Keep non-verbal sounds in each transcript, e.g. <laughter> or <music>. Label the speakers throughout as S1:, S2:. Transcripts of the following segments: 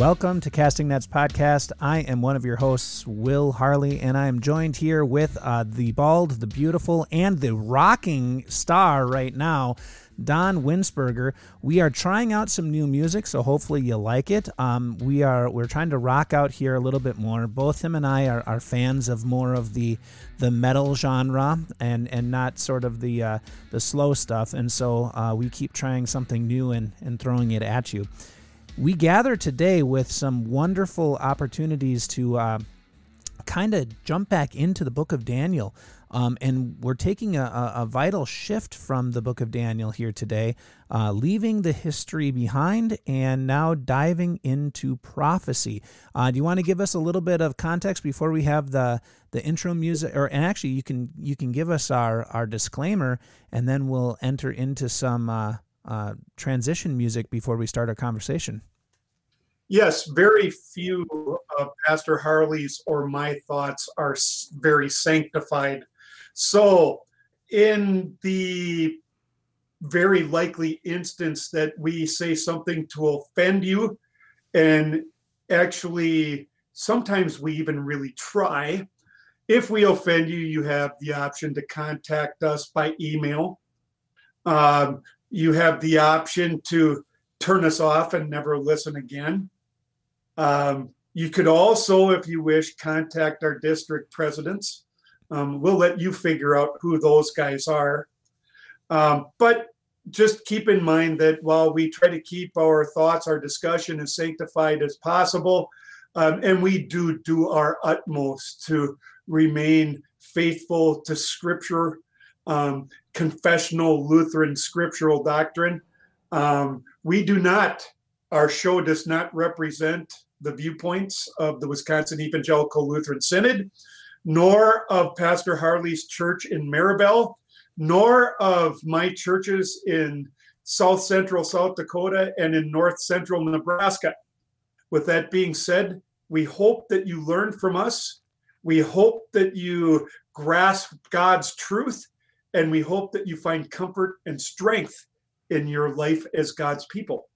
S1: Welcome to Casting Nets Podcast. I am one of your hosts, Will Harley, and I am joined here with uh, the bald, the beautiful, and the rocking star right now, Don Winsberger. We are trying out some new music, so hopefully you like it. Um, we are we're trying to rock out here a little bit more. Both him and I are, are fans of more of the the metal genre and and not sort of the uh, the slow stuff. And so uh, we keep trying something new and and throwing it at you. We gather today with some wonderful opportunities to uh, kind of jump back into the book of Daniel. Um, and we're taking a, a, vital shift from the book of Daniel here today, uh, leaving the history behind and now diving into prophecy. Uh, do you want to give us a little bit of context before we have the the intro music? Or and actually, you can you can give us our our disclaimer, and then we'll enter into some uh, uh transition music before we start our conversation.
S2: Yes, very few of Pastor Harley's or my thoughts are very sanctified so, in the very likely instance that we say something to offend you, and actually, sometimes we even really try. If we offend you, you have the option to contact us by email. Um, you have the option to turn us off and never listen again. Um, you could also, if you wish, contact our district presidents um, we'll let you figure out who those guys are. Um, but just keep in mind that while we try to keep our thoughts, our discussion as sanctified as possible, um, and we do do our utmost to remain faithful to Scripture, um, confessional Lutheran scriptural doctrine. Um, we do not, our show does not represent the viewpoints of the Wisconsin Evangelical Lutheran Synod nor of Pastor Harley's church in Maribel, nor of my churches in South Central South Dakota and in North Central Nebraska. With that being said, we hope that you learn from us. We hope that you grasp God's truth, and we hope that you find comfort and strength in your life as God's people.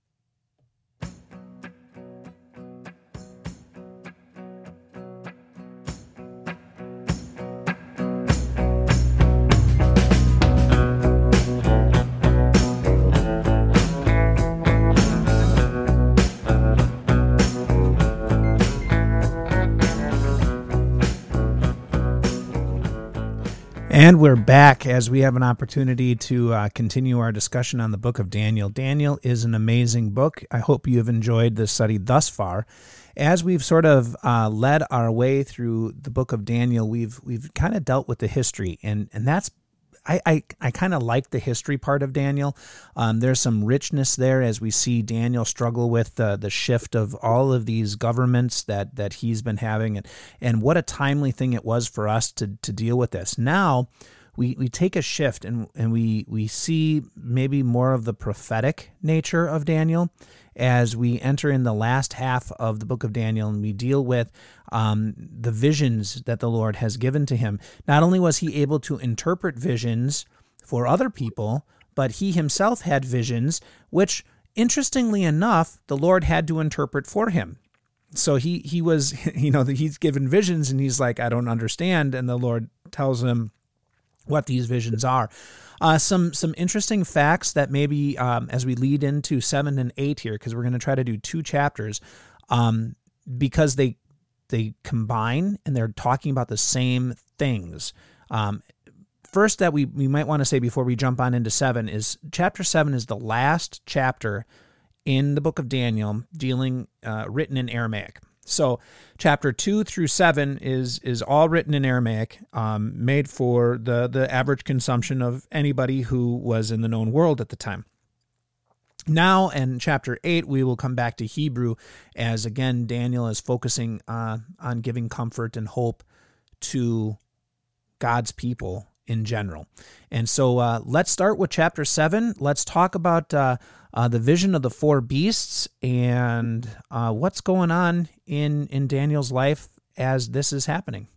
S1: And we're back as we have an opportunity to uh, continue our discussion on the book of Daniel. Daniel is an amazing book. I hope you have enjoyed this study thus far. As we've sort of uh, led our way through the book of Daniel, we've we've kind of dealt with the history, and and that's I, I, I kind of like the history part of Daniel. Um, there's some richness there as we see Daniel struggle with the, the shift of all of these governments that, that he's been having, and, and what a timely thing it was for us to, to deal with this. Now, we, we take a shift and, and we, we see maybe more of the prophetic nature of Daniel as we enter in the last half of the book of Daniel and we deal with um, the visions that the Lord has given to him. Not only was he able to interpret visions for other people, but he himself had visions, which, interestingly enough, the Lord had to interpret for him. So he he was, <laughs> you know, he's given visions and he's like, I don't understand, and the Lord tells him what these visions are. Uh, some some interesting facts that maybe um, as we lead into seven and eight here, because we're going to try to do two chapters, um, because they they combine and they're talking about the same things. Um, first, that we we might want to say before we jump on into seven is chapter seven is the last chapter in the book of Daniel dealing uh, written in Aramaic. So, chapter two through seven is is all written in Aramaic, um, made for the the average consumption of anybody who was in the known world at the time. Now, in chapter eight, we will come back to Hebrew, as again Daniel is focusing uh, on giving comfort and hope to God's people in general. And so, uh, let's start with chapter seven. Let's talk about. Uh, uh, the vision of the four beasts and uh, what's going on in in Daniel's life as this is happening.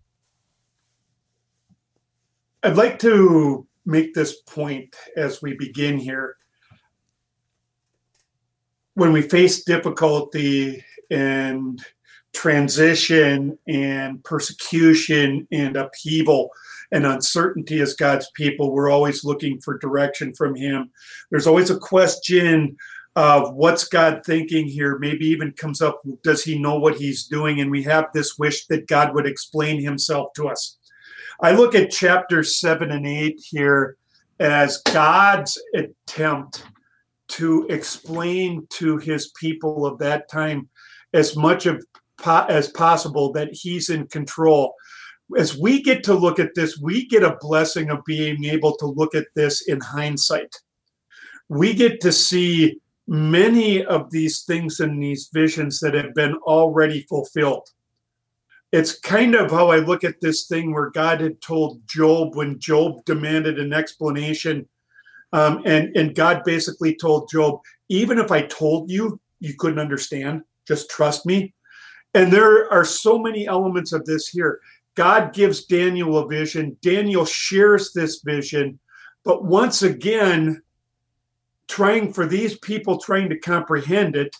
S2: I'd like to make this point as we begin here. When we face difficulty and transition and persecution and upheaval and uncertainty as God's people. We're always looking for direction from Him. There's always a question of what's God thinking here. Maybe even comes up, does He know what He's doing? And we have this wish that God would explain Himself to us. I look at chapter seven and eight here as God's attempt to explain to his people of that time as much of as possible that he's in control as we get to look at this we get a blessing of being able to look at this in hindsight we get to see many of these things in these visions that have been already fulfilled it's kind of how I look at this thing where God had told Job when Job demanded an explanation. Um, and, and God basically told Job, even if I told you, you couldn't understand, just trust me. And there are so many elements of this here. God gives Daniel a vision, Daniel shares this vision, but once again, trying for these people trying to comprehend it,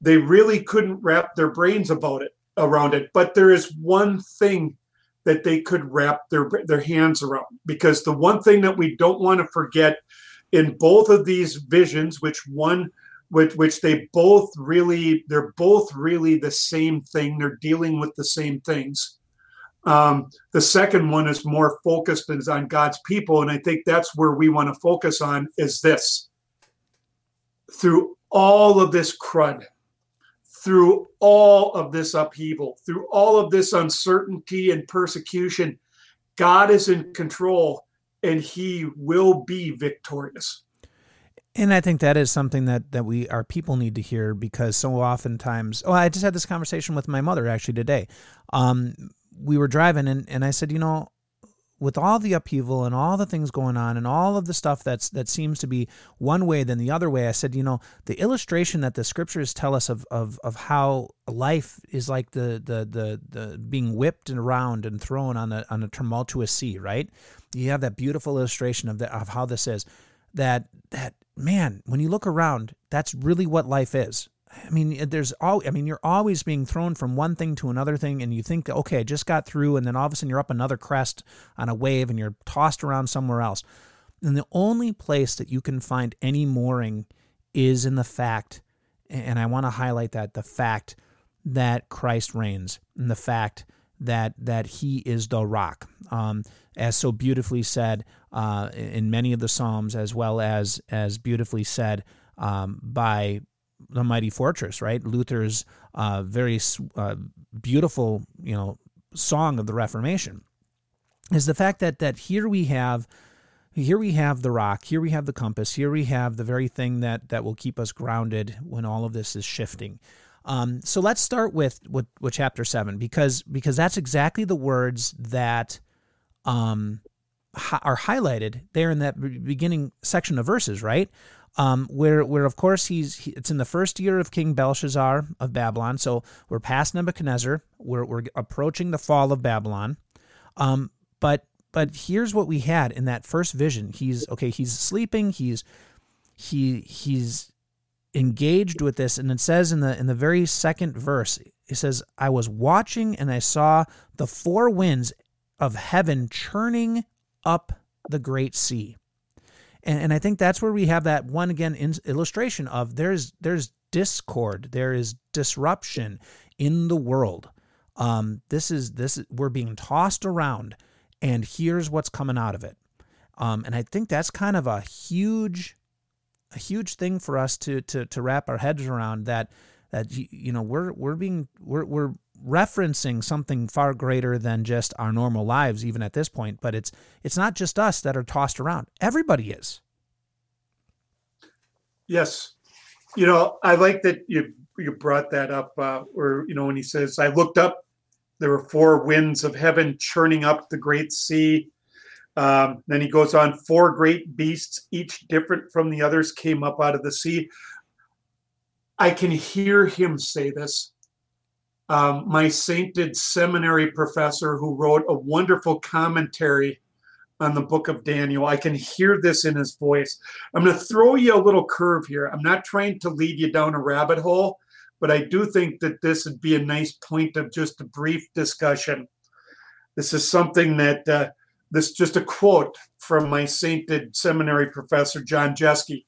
S2: they really couldn't wrap their brains about it around it. But there is one thing that they could wrap their their hands around because the one thing that we don't want to forget in both of these visions, which one which which they both really they're both really the same thing. They're dealing with the same things. Um, the second one is more focused on God's people, and I think that's where we want to focus on is this. Through all of this crud, through all of this upheaval, through all of this uncertainty and persecution, God is in control and he will be victorious.
S1: And I think that is something that that we our people need to hear because so oftentimes oh I just had this conversation with my mother actually today. Um, we were driving and, and I said, you know, with all the upheaval and all the things going on and all of the stuff that's that seems to be one way than the other way, I said, you know, the illustration that the scriptures tell us of of, of how life is like the, the the the being whipped around and thrown on a on a tumultuous sea, right? You have that beautiful illustration of the, of how this is. That that man, when you look around, that's really what life is. I mean, there's all. I mean, you're always being thrown from one thing to another thing, and you think, okay, I just got through, and then all of a sudden you're up another crest on a wave, and you're tossed around somewhere else. And the only place that you can find any mooring is in the fact, and I want to highlight that the fact that Christ reigns, and the fact that that He is the rock, um, as so beautifully said uh, in many of the Psalms, as well as as beautifully said um, by the mighty fortress, right? Luther's uh, very uh, beautiful, you know, song of the Reformation is the fact that that here we have here we have the rock, here we have the compass, here we have the very thing that that will keep us grounded when all of this is shifting. Um, so let's start with, with with chapter seven because because that's exactly the words that um, are highlighted there in that beginning section of verses, right? Um, where where of course he's he, it's in the first year of King Belshazzar of Babylon. So we're past Nebuchadnezzar. We're we're approaching the fall of Babylon. Um, but but here's what we had in that first vision. He's okay. He's sleeping. He's he he's engaged with this, and it says in the in the very second verse, it says, "I was watching and I saw the four winds of heaven churning up the great sea." And, and I think that's where we have that one again in, illustration of there's there's discord, there is disruption in the world. Um, this is this we're being tossed around, and here's what's coming out of it. Um, and I think that's kind of a huge, a huge thing for us to to to wrap our heads around. That that you know we're we're being we're we're referencing something far greater than just our normal lives even at this point but it's it's not just us that are tossed around. Everybody is.
S2: Yes. You know i like that you you brought that up uh, where you know when he says i looked up there were four winds of heaven churning up the great sea. Um, then he goes on four great beasts each different from the others came up out of the sea. I can hear him say this um, my sainted seminary professor who wrote a wonderful commentary on the book of Daniel. I can hear this in his voice. I'm going to throw you a little curve here. I'm not trying to lead you down a rabbit hole, but I do think that this would be a nice point of just a brief discussion. This is something that uh, this just a quote from my sainted seminary professor John Jeske.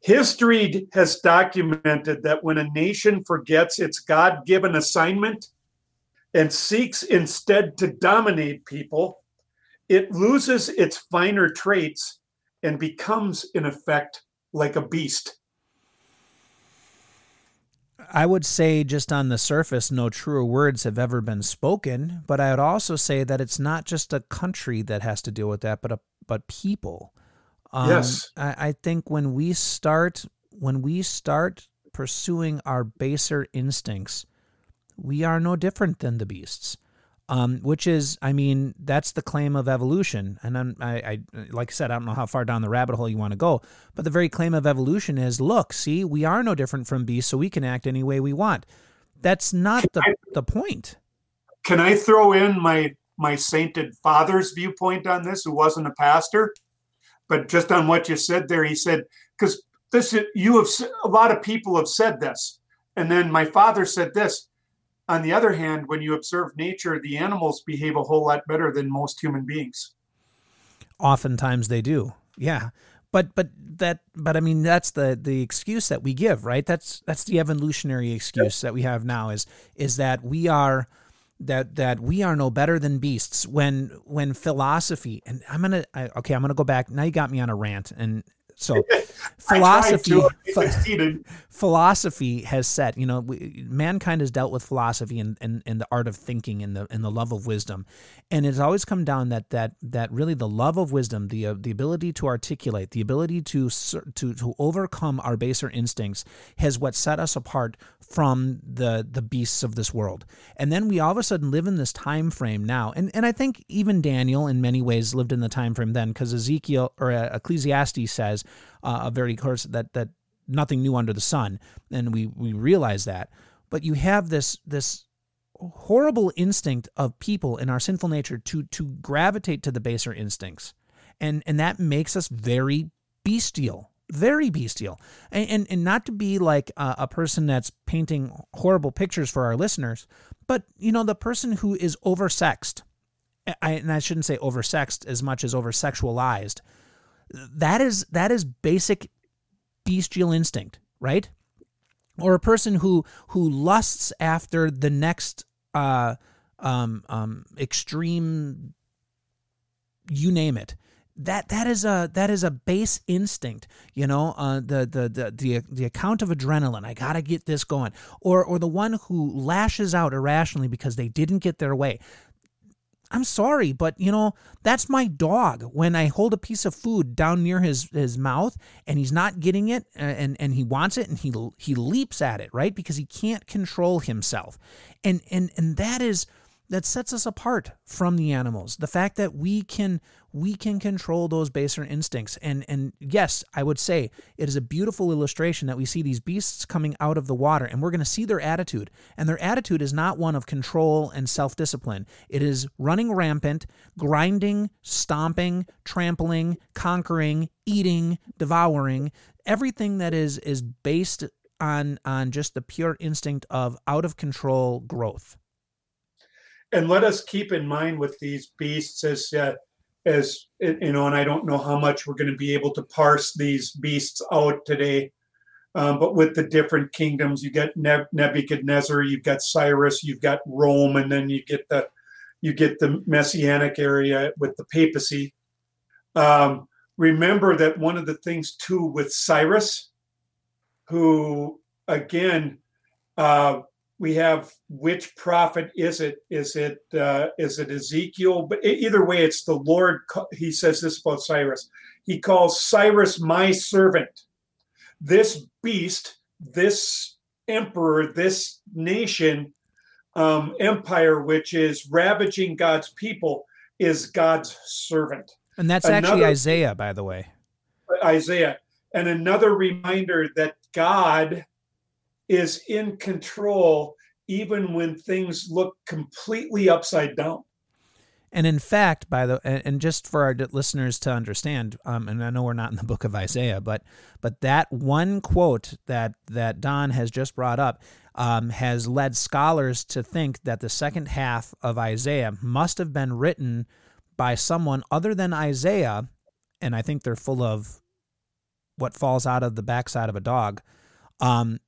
S2: History has documented that when a nation forgets its God given assignment and seeks instead to dominate people, it loses its finer traits and becomes, in effect, like a beast.
S1: I would say, just on the surface, no truer words have ever been spoken. But I would also say that it's not just a country that has to deal with that, but a, but people.
S2: Um, yes,
S1: I, I think when we start when we start pursuing our baser instincts, we are no different than the beasts. Um, which is, I mean, that's the claim of evolution. And I'm, I, I, like I said, I don't know how far down the rabbit hole you want to go, but the very claim of evolution is, look, see, we are no different from beasts, so we can act any way we want. That's not the, I, the point.
S2: Can I throw in my my sainted father's viewpoint on this, who wasn't a pastor? But just on what you said there, he said, because this you have a lot of people have said this, and then my father said this. On the other hand, when you observe nature, the animals behave a whole lot better than most human beings.
S1: Oftentimes they do, yeah. But but that but I mean that's the the excuse that we give, right? That's that's the evolutionary excuse that we have now is is that we are that that we are no better than beasts when when philosophy and i'm gonna I, okay i'm gonna go back. Now you got me on a rant and so <laughs> philosophy philosophy has said you know we, mankind has dealt with philosophy and, and, and the art of thinking and the and the love of wisdom. And it's always come down that that that really the love of wisdom the uh, the ability to articulate the ability to to to overcome our baser instincts has what set us apart from the the beasts of this world. And then we all of a sudden live in this time frame now. And and I think even Daniel in many ways lived in the time frame then because Ezekiel or uh, Ecclesiastes says uh, a very course that that nothing new under the sun, and we we realize that. But you have this this horrible instinct of people in our sinful nature to to gravitate to the baser instincts, and and that makes us very bestial very bestial. And, and, and not to be like a, a, person that's painting horrible pictures for our listeners but you know the person who is oversexed I, and i shouldn't say oversexed as much as oversexualized that is that is basic bestial instinct, right? Or a person who who lusts after the next uh, um, um, extreme, you name it. That that is a that is a base instinct, you know. Uh, the, the the the the account of adrenaline. I gotta get this going. Or or the one who lashes out irrationally because they didn't get their way. I'm sorry, but you know, that's my dog. When I hold a piece of food down near his his mouth and he's not getting it uh, and and he wants it and he he leaps at it, right? Because he can't control himself. And and and that is that sets us apart from the animals. The fact that we can we can control those baser instincts. And and yes, I would say it is a beautiful illustration that we see these beasts coming out of the water and we're going to see their attitude. And their attitude is not one of control and self-discipline. It is running rampant, grinding, stomping, trampling, conquering, eating, devouring, everything that is is based on on just the pure instinct of out of control growth
S2: and let us keep in mind with these beasts as uh, as you know and i don't know how much we're going to be able to parse these beasts out today um, but with the different kingdoms you get Neb nebuchadnezzar you've got cyrus you've got rome and then you get the you get the messianic area with the papacy. Um, remember that one of the things too with cyrus who again uh, we have which prophet is it? Is it uh, is it Ezekiel? But either way, it's the Lord. He says this about Cyrus. He calls Cyrus my servant. This beast, this emperor, this nation, um, empire, which is ravaging God's people, is God's servant.
S1: And that's another, actually Isaiah, by the way.
S2: Isaiah. And another reminder that God is in control even when things look completely upside down.
S1: And in fact, by the and just for our listeners to understand, um, and I know we're not in the book of Isaiah, but but that one quote that that Don has just brought up um, has led scholars to think that the second half of Isaiah must have been written by someone other than Isaiah, and I think they're full of what falls out of the backside of a dog. Um,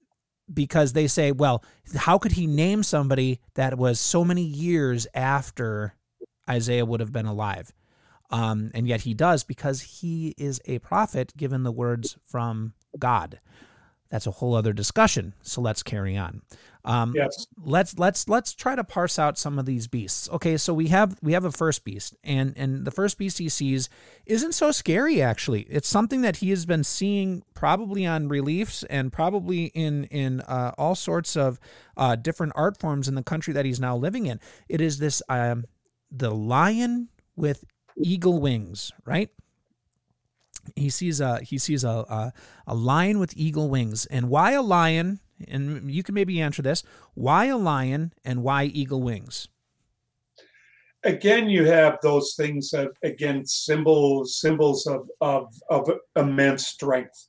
S1: because they say, well, how could he name somebody that was so many years after Isaiah would have been alive? Um, and yet he does because he is a prophet given the words from God. That's a whole other discussion. So let's carry on. Um, yes. Let's let's let's try to parse out some of these beasts. Okay, so we have we have a first beast, and and the first beast he sees isn't so scary. Actually, it's something that he has been seeing probably on reliefs and probably in in uh, all sorts of uh, different art forms in the country that he's now living in. It is this um, the lion with eagle wings, right? He sees a he sees a, a a lion with eagle wings, and why a lion? and you can maybe answer this why a lion and why eagle wings?
S2: Again you have those things that again symbols symbols of of, of immense strength.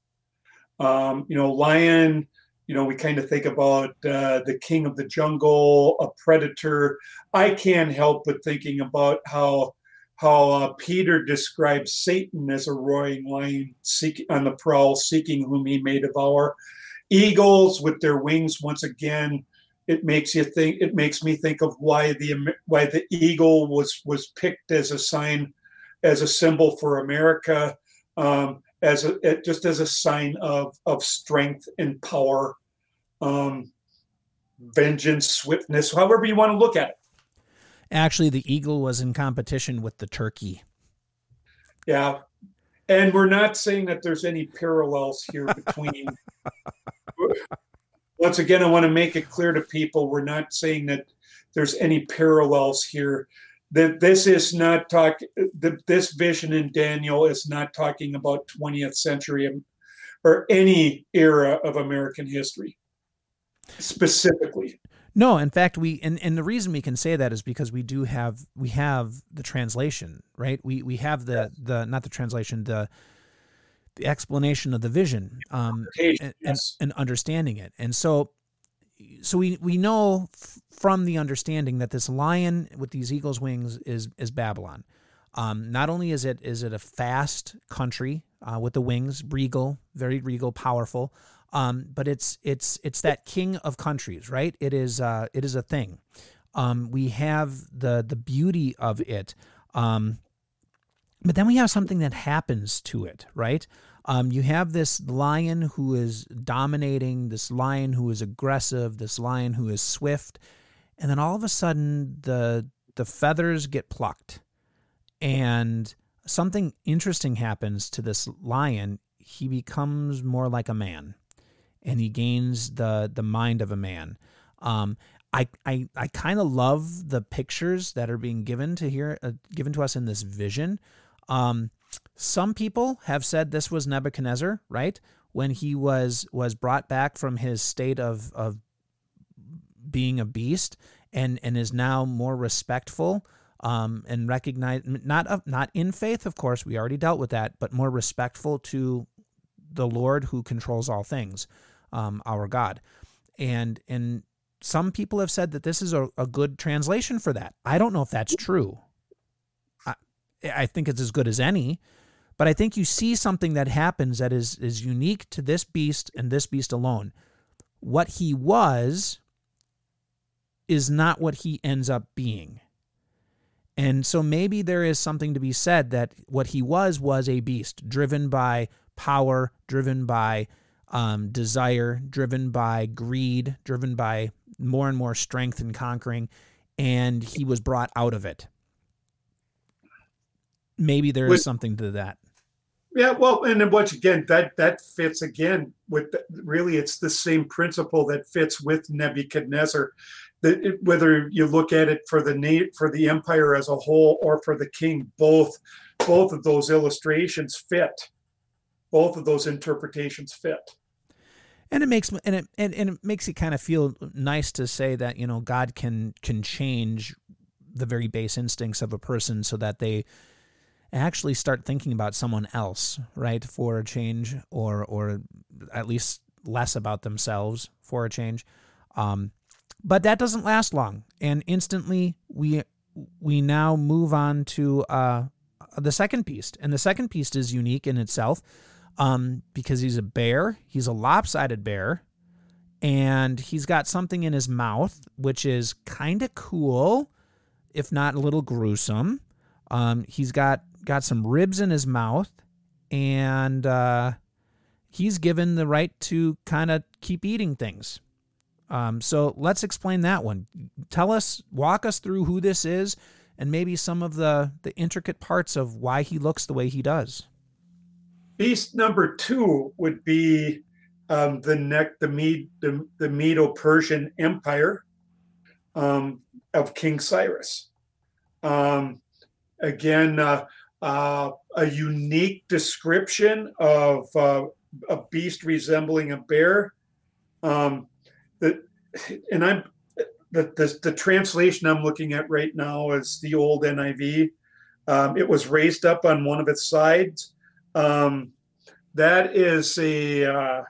S2: Um, you know lion you know we kind of think about uh, the king of the jungle a predator. I can't help but thinking about how how uh, peter describes satan as a roaring lion seeking on the prowl seeking whom he may devour. Eagles with their wings once again it makes you think it makes me think of why the why the eagle was was picked as a sign as a symbol for america um, as a just as a sign of of strength and power um, vengeance swiftness however you want to look at it
S1: actually the eagle was in competition with the turkey
S2: yeah and we're not saying that there's any parallels here <laughs> between once again, I want to make it clear to people we're not saying that there's any parallels here. That this is not talk. This vision in Daniel is not talking about 20th century or any era of American history specifically.
S1: No, in fact, we and, and the reason we can say that is because we do have we have the translation, right? We we have the yes. the not the translation the the explanation of the vision um, and, yes. and, and, understanding it. And so, so we, we know f- from the understanding that this lion with these eagle's wings is is Babylon. Um, not only is it is it a fast country uh, with the wings, regal, very regal, powerful, um, but it's it's it's that king of countries, right? It is uh, it is a thing. Um, we have the the beauty of it. Um, but then we have something that happens to it, right? Um, you have this lion who is dominating, this lion who is aggressive, this lion who is swift, and then all of a sudden the the feathers get plucked, and something interesting happens to this lion. He becomes more like a man, and he gains the the mind of a man. Um, I I, I kind of love the pictures that are being given to here, uh, given to us in this vision. Um, some people have said this was Nebuchadnezzar, right? When he was was brought back from his state of of being a beast and and is now more respectful um, and recognize not of, not in faith, of course, we already dealt with that, but more respectful to the Lord who controls all things, um, our God, and and some people have said that this is a, a good translation for that. I don't know if that's true. I think it's as good as any. But I think you see something that happens that is is unique to this beast and this beast alone. What he was is not what he ends up being. And so maybe there is something to be said that what he was was a beast, driven by power, driven by um, desire, driven by greed, driven by more and more strength and conquering, and he was brought out of it maybe there is something to that.
S2: Yeah, well, and then once again, that that fits again with the, really it's the same principle that fits with Nebuchadnezzar. That it, whether you look at it for the for the empire as a whole or for the king, both both of those illustrations fit. Both of those interpretations fit
S1: and it makes and it and, and it makes it kind of feel nice to say that you know God can can change the very base instincts of a person so that they actually start thinking about someone else, right, for a change, or or at least less about themselves for a change. Um, but that doesn't last long, and instantly we we now move on to uh, the second beast, and the second beast is unique in itself um, because he's a bear. He's a lopsided bear, and he's got something in his mouth which is kind of cool, if not a little gruesome. Um, he's got got some ribs in his mouth, and uh, he's given the right to kind of keep eating things. Um, so let's explain that one. Tell us, walk us through who this is, and maybe some of the the intricate parts of why he looks the way he does.
S2: Beast number two would be um, the neck, the Mede, the, the Medo-Persian Empire um, of King Cyrus. Um, again, uh, uh, a unique description of uh, a beast resembling a bear. Um, the, and I'm the, the, the translation I'm looking at right now is the old NIV. Um, it was raised up on one of its sides. Um, that is a uh,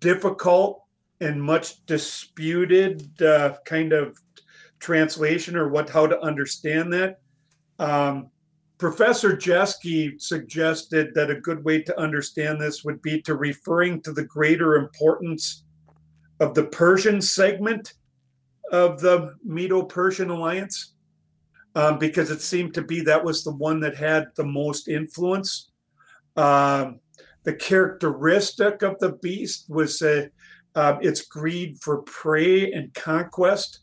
S2: difficult and much disputed uh, kind of translation or what how to understand that. Um, Professor Jeske suggested that a good way to understand this would be to referring to the greater importance of the Persian segment of the Medo Persian alliance, um, because it seemed to be that was the one that had the most influence. Um, the characteristic of the beast was uh, uh, its greed for prey and conquest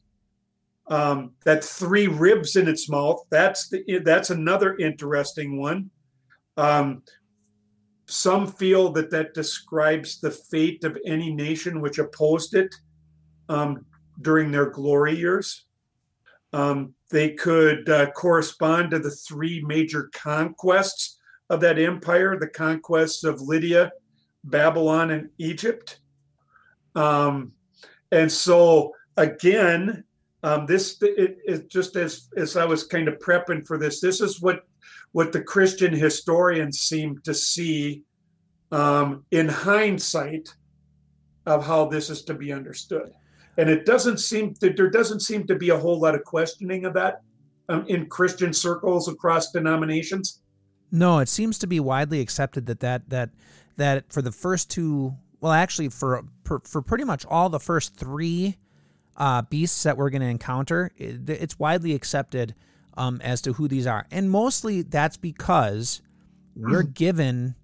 S2: um, that three ribs in its mouth. That's the that's another interesting one. Um, some feel that that describes the fate of any nation which opposed it um, during their glory years. Um, they could uh, correspond to the three major conquests of that empire the conquests of Lydia, Babylon, and Egypt. Um, and so, again, um, this it, it, just as as I was kind of prepping for this, this is what what the Christian historians seem to see um, in hindsight of how this is to be understood, and it doesn't seem that there doesn't seem to be a whole lot of questioning of that um, in Christian circles across denominations.
S1: No, it seems to be widely accepted that that that that for the first two, well, actually for for, for pretty much all the first three uh, beasts that we're going to encounter, it, it's widely accepted um, as to who these are, and mostly that's because we're <clears throat> given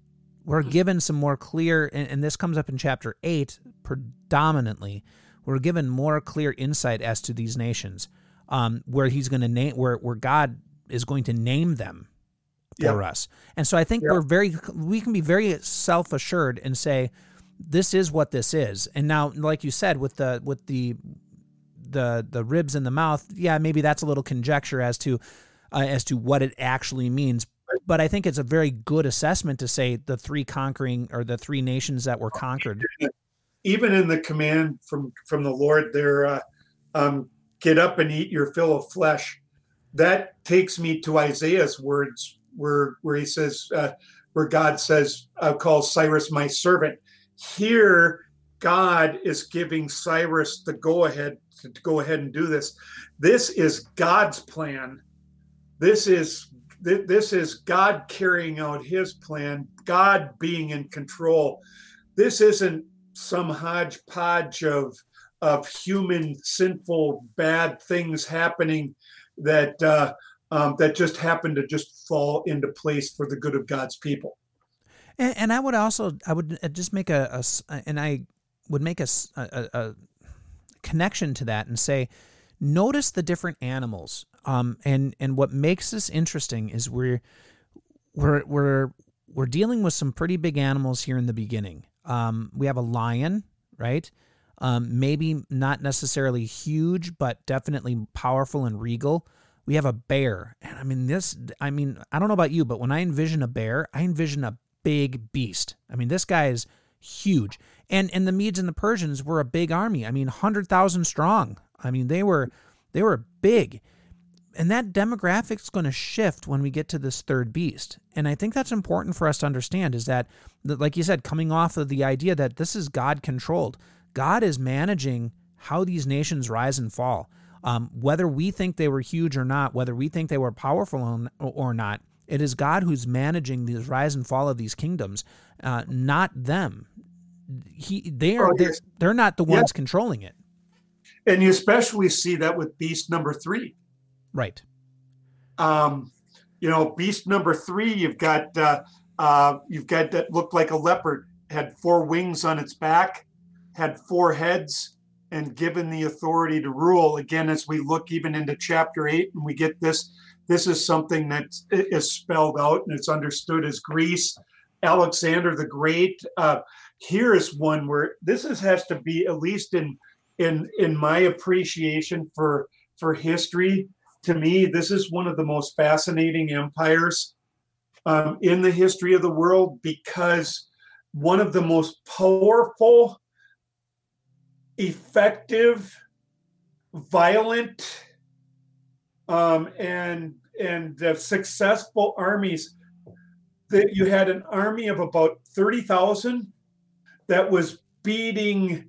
S1: we're given some more clear, and, and this comes up in chapter eight predominantly. We're given more clear insight as to these nations, um, where he's going to name where where God is going to name them for yep. us. And so I think yep. we're very we can be very self assured and say this is what this is. And now, like you said, with the with the the the ribs in the mouth, yeah, maybe that's a little conjecture as to uh, as to what it actually means. But I think it's a very good assessment to say the three conquering or the three nations that were conquered.
S2: Even in the command from from the Lord, there, uh, um, get up and eat your fill of flesh. That takes me to Isaiah's words, where where he says, uh, where God says, "I'll call Cyrus my servant." Here, God is giving Cyrus the go ahead to, go ahead and do this. This is God's plan. This is this is God carrying out his plan, God being in control. This isn't some hodgepodge of of human sinful bad things happening that uh, um, that just happen to just fall into place for the good of God's people.
S1: And, and I would also I would uh, just make a, a and I would make a, a, a connection to that and say, notice the different animals. Um, and and what makes this interesting is we're we're we're we're dealing with some pretty big animals here in the beginning. Um, we have a lion, right? Um, maybe not necessarily huge, but definitely powerful and regal. We have a bear, and I mean this. I mean, I don't know about you, but when I envision a bear, I envision a big beast. I mean, this guy is huge. And and the Medes and the Persians were a big army. I mean, 100,000 strong. I mean, they were they were big. and that demographic's going to shift when we get to this third beast. And I think that's important for us to understand is that, that like you said, coming off of the idea that this is God controlled, God is managing how these nations rise and fall. Um, whether we think they were huge or not, whether we think they were powerful or not, it is God who's managing the rise and fall of these kingdoms, uh, not them. He, they are, oh, they're, they're not the ones yeah. controlling it.
S2: And you especially see that with beast number three.
S1: Right.
S2: Um, you know, beast number three, you've got uh, uh, you've got that looked like a leopard, had four wings on its back, had four heads, and given the authority to rule. Again, as we look even into chapter eight, and we get this, this is something that is spelled out and it's understood as Greece. Alexander the Great. Uh, here is one where this is, has to be at least in in in my appreciation for for history. To me, this is one of the most fascinating empires um, in the history of the world because one of the most powerful effective, violent, um, and and uh, successful armies. That you had an army of about thirty thousand that was beating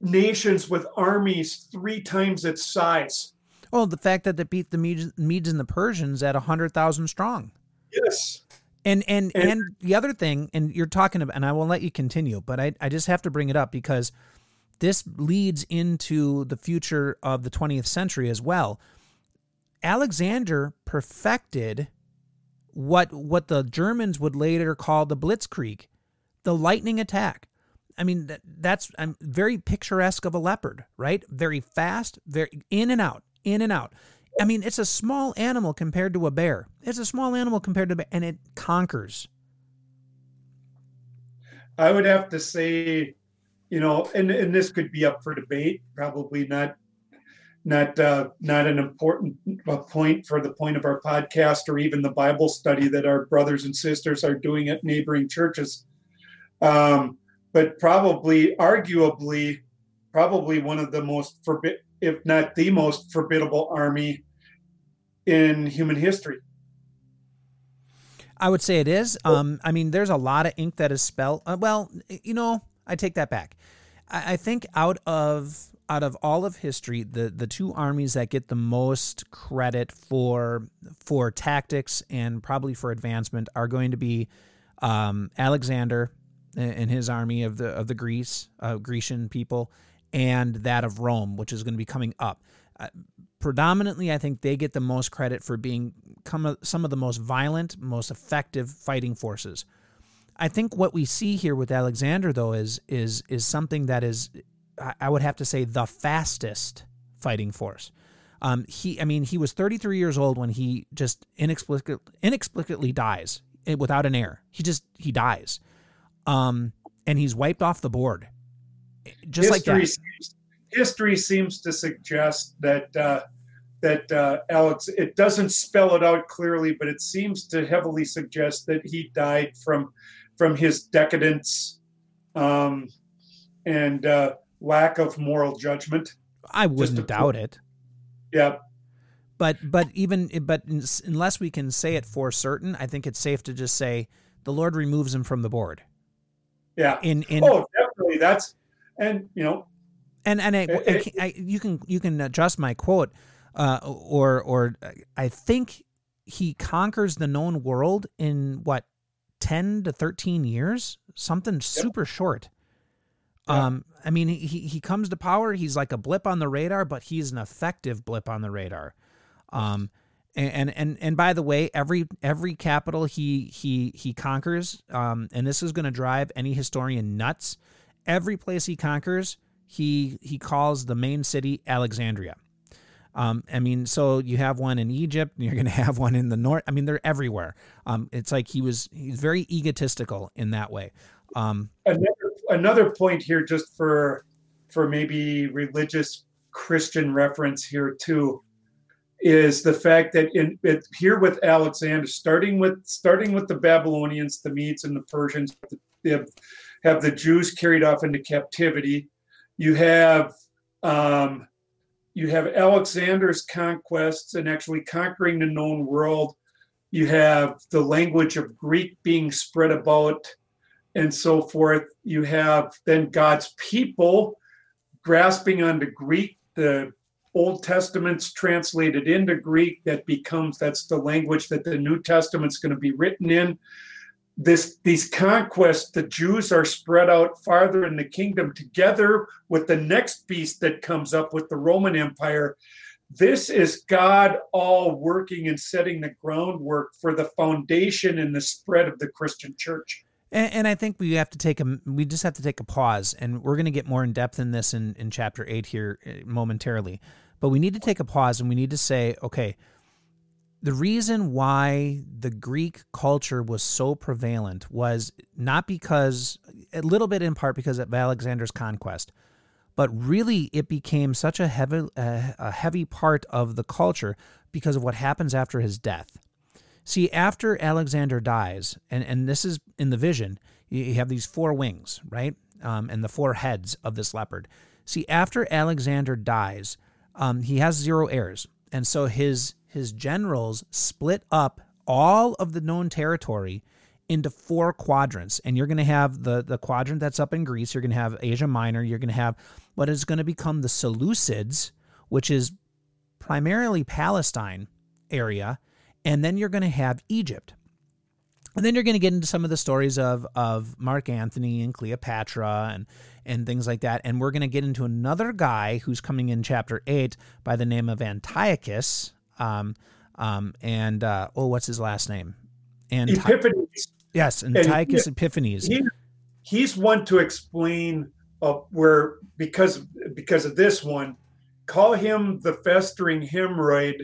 S2: nations with armies three times its size.
S1: Well, the fact that they beat the Medes, Medes and the Persians at hundred thousand strong.
S2: Yes.
S1: And, and and and the other thing, and you're talking about, and I will let you continue, but I, I just have to bring it up because this leads into the future of the 20th century as well. Alexander perfected what what the Germans would later call the Blitzkrieg, the lightning attack. I mean, that, that's um, very picturesque of a leopard, right? Very fast, very in and out, in and out. I mean, it's a small animal compared to a bear. It's a small animal compared to, and it conquers.
S2: I would have to say you know, and, and this could be up for debate, probably not not uh, not an important point for the point of our podcast or even the Bible study that our brothers and sisters are doing at neighboring churches. Um, but probably, arguably, probably one of the most forbid, if not the most formidable army in human history.
S1: I would say it is. Um, I mean, there's a lot of ink that is spelled. Uh, well, you know, I take that back. I, I think out of out of all of history, the the two armies that get the most credit for for tactics and probably for advancement are going to be um, Alexander and his army of the of the Greece uh, Grecian people, and that of Rome, which is going to be coming up. Uh, predominantly, I think they get the most credit for being some of the most violent, most effective fighting forces. I think what we see here with Alexander though is is is something that is I would have to say the fastest fighting force. Um, he, I mean, he was 33 years old when he just inexplicably, inexplicably dies eh, without an heir. He just he dies, um, and he's wiped off the board, just history like that.
S2: Seems, history seems to suggest that uh, that uh, Alex. It doesn't spell it out clearly, but it seems to heavily suggest that he died from from his decadence um, and uh, lack of moral judgment.
S1: I wouldn't doubt it.
S2: Yeah.
S1: But but even but unless we can say it for certain, I think it's safe to just say the Lord removes him from the board.
S2: Yeah.
S1: In in
S2: oh definitely that's and you know
S1: and and I, it, I, I, you can you can adjust my quote uh, or or I think he conquers the known world in what 10 to 13 years, something super short. Yeah. Um, I mean, he, he comes to power. He's like a blip on the radar, but he's an effective blip on the radar. Um, and, and, and by the way, every, every capital he, he, he conquers, um, and this is going to drive any historian nuts. Every place he conquers, he, he calls the main city Alexandria. Um, I mean, so you have one in Egypt, and you're going <laughs> to have one in the north. I mean, they're everywhere. Um, it's like he was he's very egotistical in that way. Um,
S2: another, another point here, just for for maybe religious Christian reference here too, is the fact that in it, here with Alexander, starting with starting with the Babylonians, the Medes, and the Persians, have, have the Jews carried off into captivity. You have um, you have Alexander's conquests and actually conquering the known world. You have the language of Greek being spread about and so forth. You have then God's people grasping onto Greek, the Old Testament's translated into Greek that becomes that's the language that the New Testament's going to be written in. This these conquests, the Jews are spread out farther in the kingdom together with the next beast that comes up with the Roman Empire. This is God all working and setting the groundwork for the foundation and the spread of the Christian church.
S1: And, and, I think we have to take a we just have to take a pause, and we're going to get more in depth in this in in chapter eight here eh, momentarily. But we need to take a pause and we need to say, okay, the reason why the Greek culture was so prevalent was not because a little bit in part because of Alexander's conquest, but really it became such a heavy a heavy part of the culture because of what happens after his death. See, after Alexander dies, and, and this is in the vision, you have these four wings, right? Um, and the four heads of this leopard. See, after Alexander dies, um, he has zero heirs, and so his his generals split up all of the known territory into four quadrants. And you're going to have the the quadrant that's up in Greece. You're going to have Asia Minor. You're going to have what is going to become the Seleucids, which is primarily Palestine area, and then you're going to have Egypt. And then you're going to get into some of the stories of of Mark Antony and Cleopatra and and things like that. And we're going to get into another guy who's coming in chapter eight by the name of Antiochus. Um, um, and uh, oh, what's his last name?
S2: Epiphanes.
S1: Yes, Antiochus and Epiphanes.
S2: He, he's one to explain uh, where because because of this one, call him the festering hemorrhoid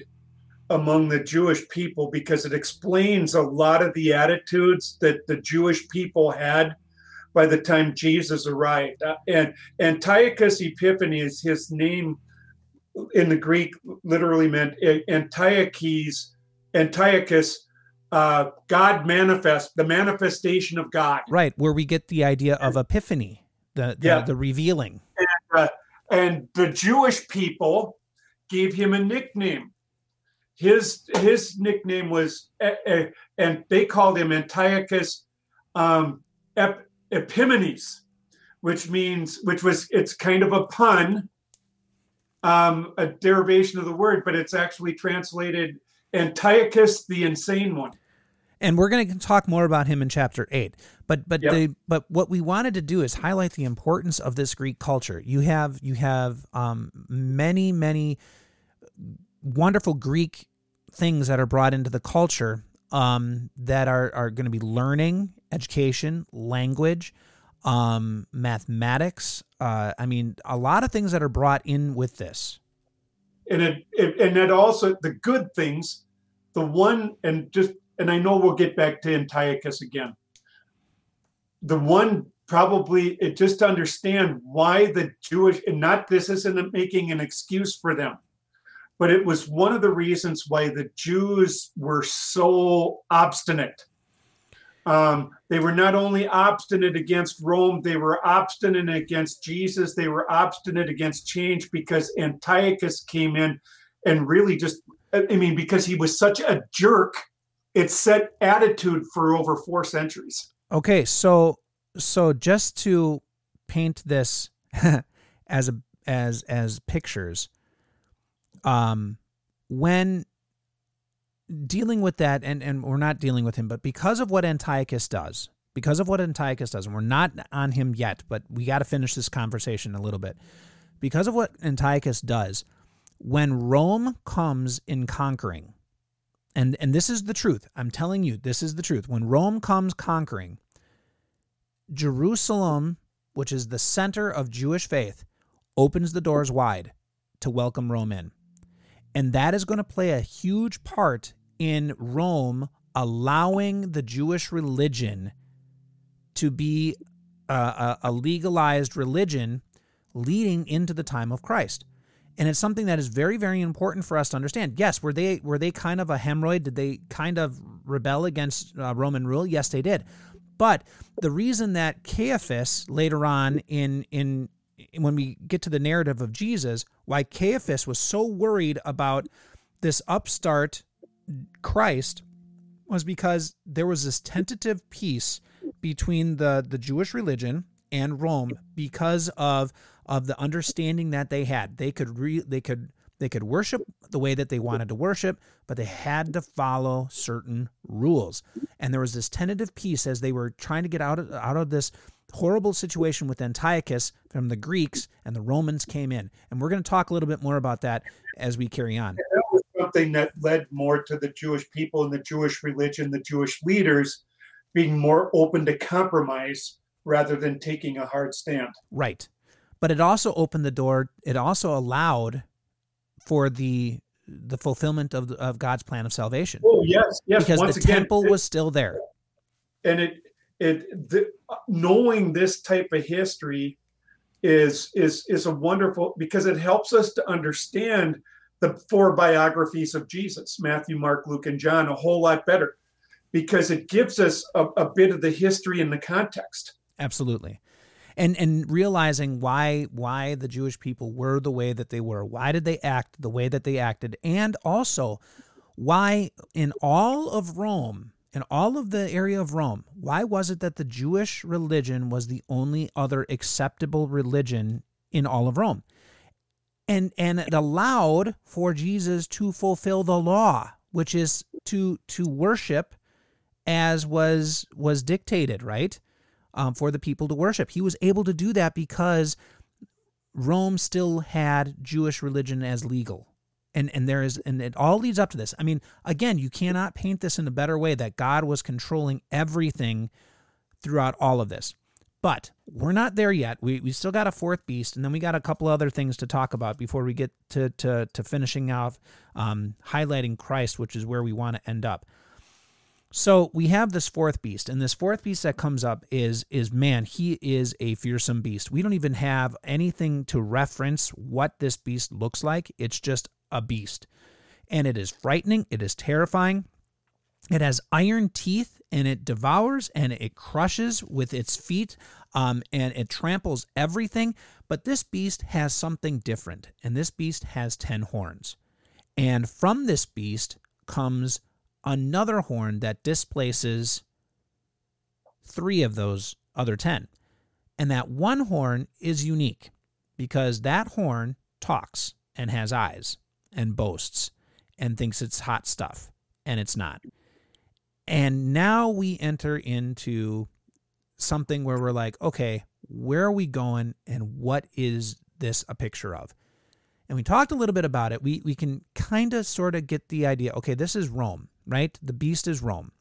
S2: among the Jewish people because it explains a lot of the attitudes that the Jewish people had by the time Jesus arrived. Uh, and Antiochus Epiphanes, his name in the Greek literally meant Antiochus, Antiochus, uh, God manifest, the manifestation of God.
S1: Right, where we get the idea of epiphany, the the, yeah. the revealing.
S2: And, uh, and the Jewish people gave him a nickname his his nickname was and they called him Antiochus um, Ep, Epimanes, which means which was it's kind of a pun, um, a derivation of the word, but it's actually translated Antiochus the insane one.
S1: And we're going to talk more about him in chapter eight. But but yep. the but what we wanted to do is highlight the importance of this Greek culture. You have you have um, many many wonderful Greek things that are brought into the culture um, that are, are going to be learning, education, language, um, mathematics. Uh, I mean, a lot of things that are brought in with this.
S2: And it, it and it also the good things, the one and just and I know we'll get back to Antiochus again. The one probably it just to understand why the Jewish and not this isn't making an excuse for them but it was one of the reasons why the Jews were so obstinate. Um, they were not only obstinate against Rome, they were obstinate against Jesus, they were obstinate against change because Antiochus came in and really just, I mean, because he was such a jerk, it set attitude for over four centuries.
S1: Okay, so so just to paint this <laughs> as a as as pictures, um, when dealing with that, and, and we're not dealing with him, but because of what Antiochus does, because of what Antiochus does, and we're not on him yet, but we got to finish this conversation a little bit. Because of what Antiochus does, when Rome comes in conquering, and, and this is the truth, I'm telling you, this is the truth. When Rome comes conquering, Jerusalem, which is the center of Jewish faith, opens the doors wide to welcome Rome in. And that is going to play a huge part in Rome allowing the Jewish religion to be a, a, legalized religion leading into the time of Christ. And it's something that is very, very important for us to understand. Yes, were they were they kind of a hemorrhoid? Did they kind of rebel against uh, Roman rule? Yes, they did. But the reason that Caiaphas later on in in when we get to the narrative of Jesus, why Caiaphas was so worried about this upstart Christ was because there was this tentative peace between the, the Jewish religion and Rome because of of the understanding that they had. They could re, they could they could worship the way that they wanted to worship, but they had to follow certain rules. And there was this tentative peace as they were trying to get out of, out of this horrible situation with Antiochus from the Greeks and the Romans came in. And we're going to talk a little bit more about that as we carry on.
S2: That was something that led more to the Jewish people and the Jewish religion, the Jewish leaders being more open to compromise rather than taking a hard stand.
S1: Right. But it also opened the door, it also allowed for the the fulfillment of, of God's plan of salvation.
S2: Oh yes, yes.
S1: Because
S2: Once
S1: the
S2: again,
S1: temple
S2: it-
S1: was still there.
S2: and it it the, knowing this type of history is is is a wonderful because it helps us to understand the four biographies of Jesus Matthew Mark Luke and John a whole lot better because it gives us a, a bit of the history and the context
S1: Absolutely. And and realizing why why the Jewish people were the way that they were. Why did they act the way that they acted? And also why in all of Rome, in all of the area of Rome, why was it that the Jewish religion was the only other acceptable religion in all of Rome? And and it allowed for Jesus to fulfill the law, which is to to worship as was was dictated, right? um, for the people to worship. He was able to do that because Rome still had Jewish religion as legal. And, and there is and it all leads up to this. I mean, again, you cannot paint this in a better way that God was controlling everything throughout all of this. But we're not there yet. We, we still got a fourth beast, and then we got a couple other things to talk about before we get to to, to finishing off um, highlighting Christ, which is where we want to end up. So we have this fourth beast, and this fourth beast that comes up is is man, he is a fearsome beast. We don't even have anything to reference what this beast looks like. It's just a beast. And it is frightening, it is terrifying. It has iron teeth and it devours and it crushes with its feet um, and it tramples everything. But this beast has something different, and this beast has 10 horns. And from this beast comes another horn that displaces three of those other 10. And that one horn is unique because that horn talks and has eyes and boasts and thinks it's hot stuff, and it's not. And now we enter into something where we're like, okay, where are we going and what is this a picture of? And we talked a little bit about it. We we can kind of sort of get the idea. Okay, this is Rome, right? The beast is Rome.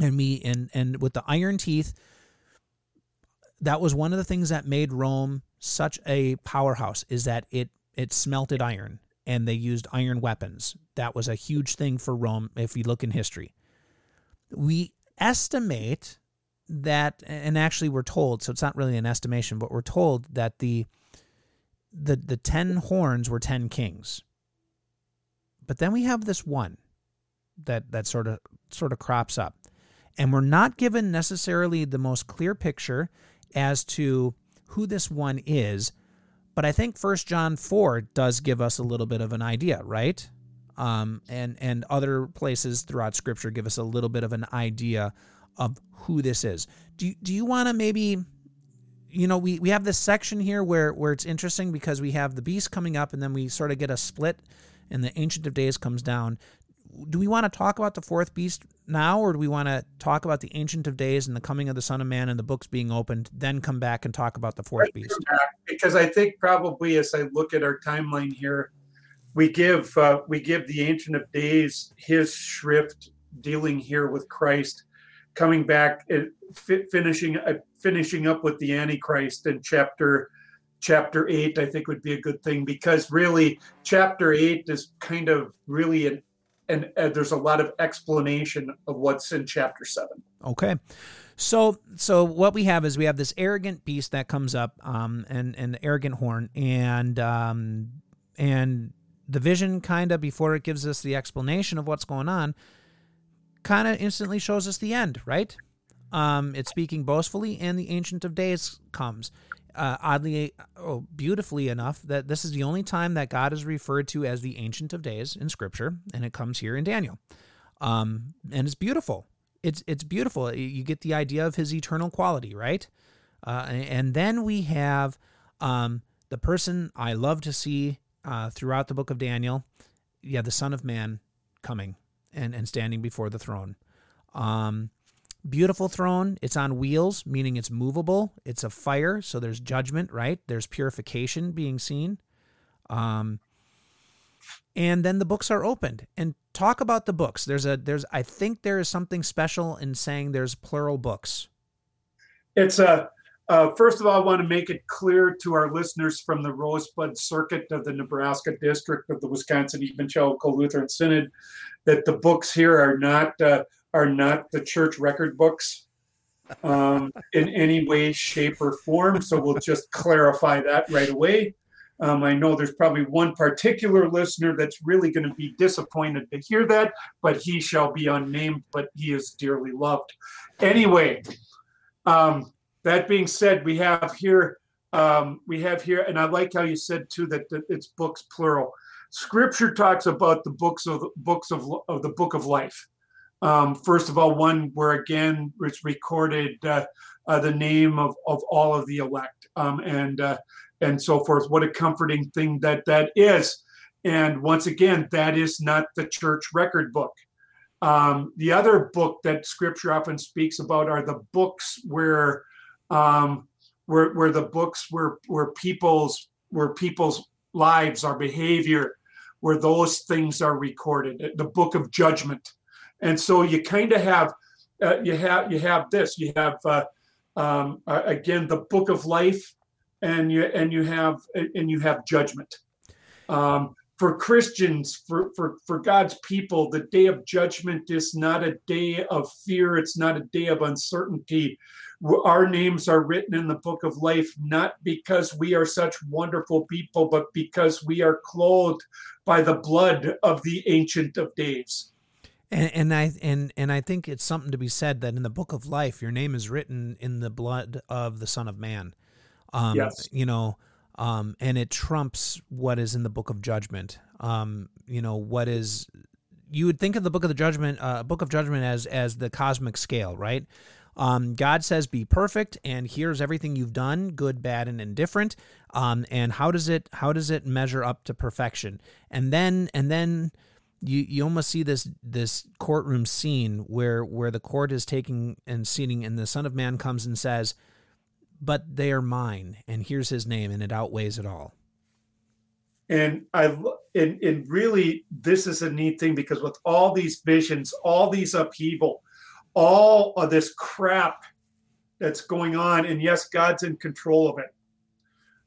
S1: And we and and with the iron teeth, that was one of the things that made Rome such a powerhouse is that it it smelted iron and they used iron weapons. That was a huge thing for Rome if you look in history. We estimate that and actually we're told, so it's not really an estimation, but we're told that the the the 10 horns were 10 kings. But then we have this one that that sort of sort of crops up. And we're not given necessarily the most clear picture as to who this one is, but I think First John 4 does give us a little bit of an idea, right? Um, and and other places throughout Scripture give us a little bit of an idea of who this is. Do do you want to maybe, you know, we we have this section here where where it's interesting because we have the beast coming up, and then we sort of get a split, and the Ancient of Days comes down. Do we want to talk about the fourth beast now, or do we want to talk about the Ancient of Days and the coming of the Son of Man and the books being opened, then come back and talk about the fourth beast?
S2: because I think probably as I look at our timeline here, we give uh, we give the Ancient of Days his shrift dealing here with Christ, coming back and fi- finishing uh, finishing up with the Antichrist in chapter chapter eight. I think would be a good thing because really chapter eight is kind of really an and uh, there's a lot of explanation of what's in chapter seven.
S1: Okay. So so what we have is we have this arrogant beast that comes up, um, and and the arrogant horn, and um, and the vision kind of before it gives us the explanation of what's going on, kind of instantly shows us the end, right? Um, it's speaking boastfully, and the Ancient of Days comes. uh, oddly, oh, beautifully enough, that this is the only time that God is referred to as the Ancient of Days in Scripture, and it comes here in Daniel. Um, and it's beautiful. It's it's beautiful. You get the idea of his eternal quality, right? Uh, and then we have um, the person I love to see uh, throughout the book of Daniel. Yeah, the Son of Man coming and, and standing before the throne. Um, beautiful throne. It's on wheels, meaning it's movable. It's a fire, so there's judgment, right? There's purification being seen. Um, and then the books are opened. And talk about the books. There's a there's I think there is something special in saying there's plural books.
S2: It's a uh, first of all, I want to make it clear to our listeners from the Rosebud Circuit of the Nebraska District of the Wisconsin Evangelical Lutheran Synod that the books here are not uh, are not the church record books um, in any way, shape, or form. So we'll just clarify that right away. Um, I know there's probably one particular listener that's really going to be disappointed to hear that, but he shall be unnamed, but he is dearly loved. Anyway, um, that being said, we have here, um, we have here, and I like how you said too that, that it's books plural. Scripture talks about the books of the books of, of the book of life. Um, first of all, one where again it's recorded uh, uh, the name of, of all of the elect um, and uh, and so forth. What a comforting thing that that is. And once again, that is not the church record book. Um, the other book that Scripture often speaks about are the books where um, where where the books where where people's where people's lives, our behavior, where those things are recorded. The book of judgment and so you kind of have uh, you have you have this you have uh, um, uh, again the book of life and you and you have and you have judgment um, for christians for, for for god's people the day of judgment is not a day of fear it's not a day of uncertainty our names are written in the book of life not because we are such wonderful people but because we are clothed by the blood of the ancient of days
S1: and, and I and and I think it's something to be said that in the book of life, your name is written in the blood of the Son of Man. Um, yes. You know, um, and it trumps what is in the book of judgment. Um, you know, what is you would think of the book of the judgment, uh, book of judgment as as the cosmic scale, right? Um, God says, "Be perfect," and here's everything you've done, good, bad, and indifferent. Um, and how does it how does it measure up to perfection? And then and then you you almost see this this courtroom scene where where the court is taking and seating and the son of man comes and says but they are mine and here's his name and it outweighs it all
S2: and i and, and really this is a neat thing because with all these visions all these upheaval all of this crap that's going on and yes god's in control of it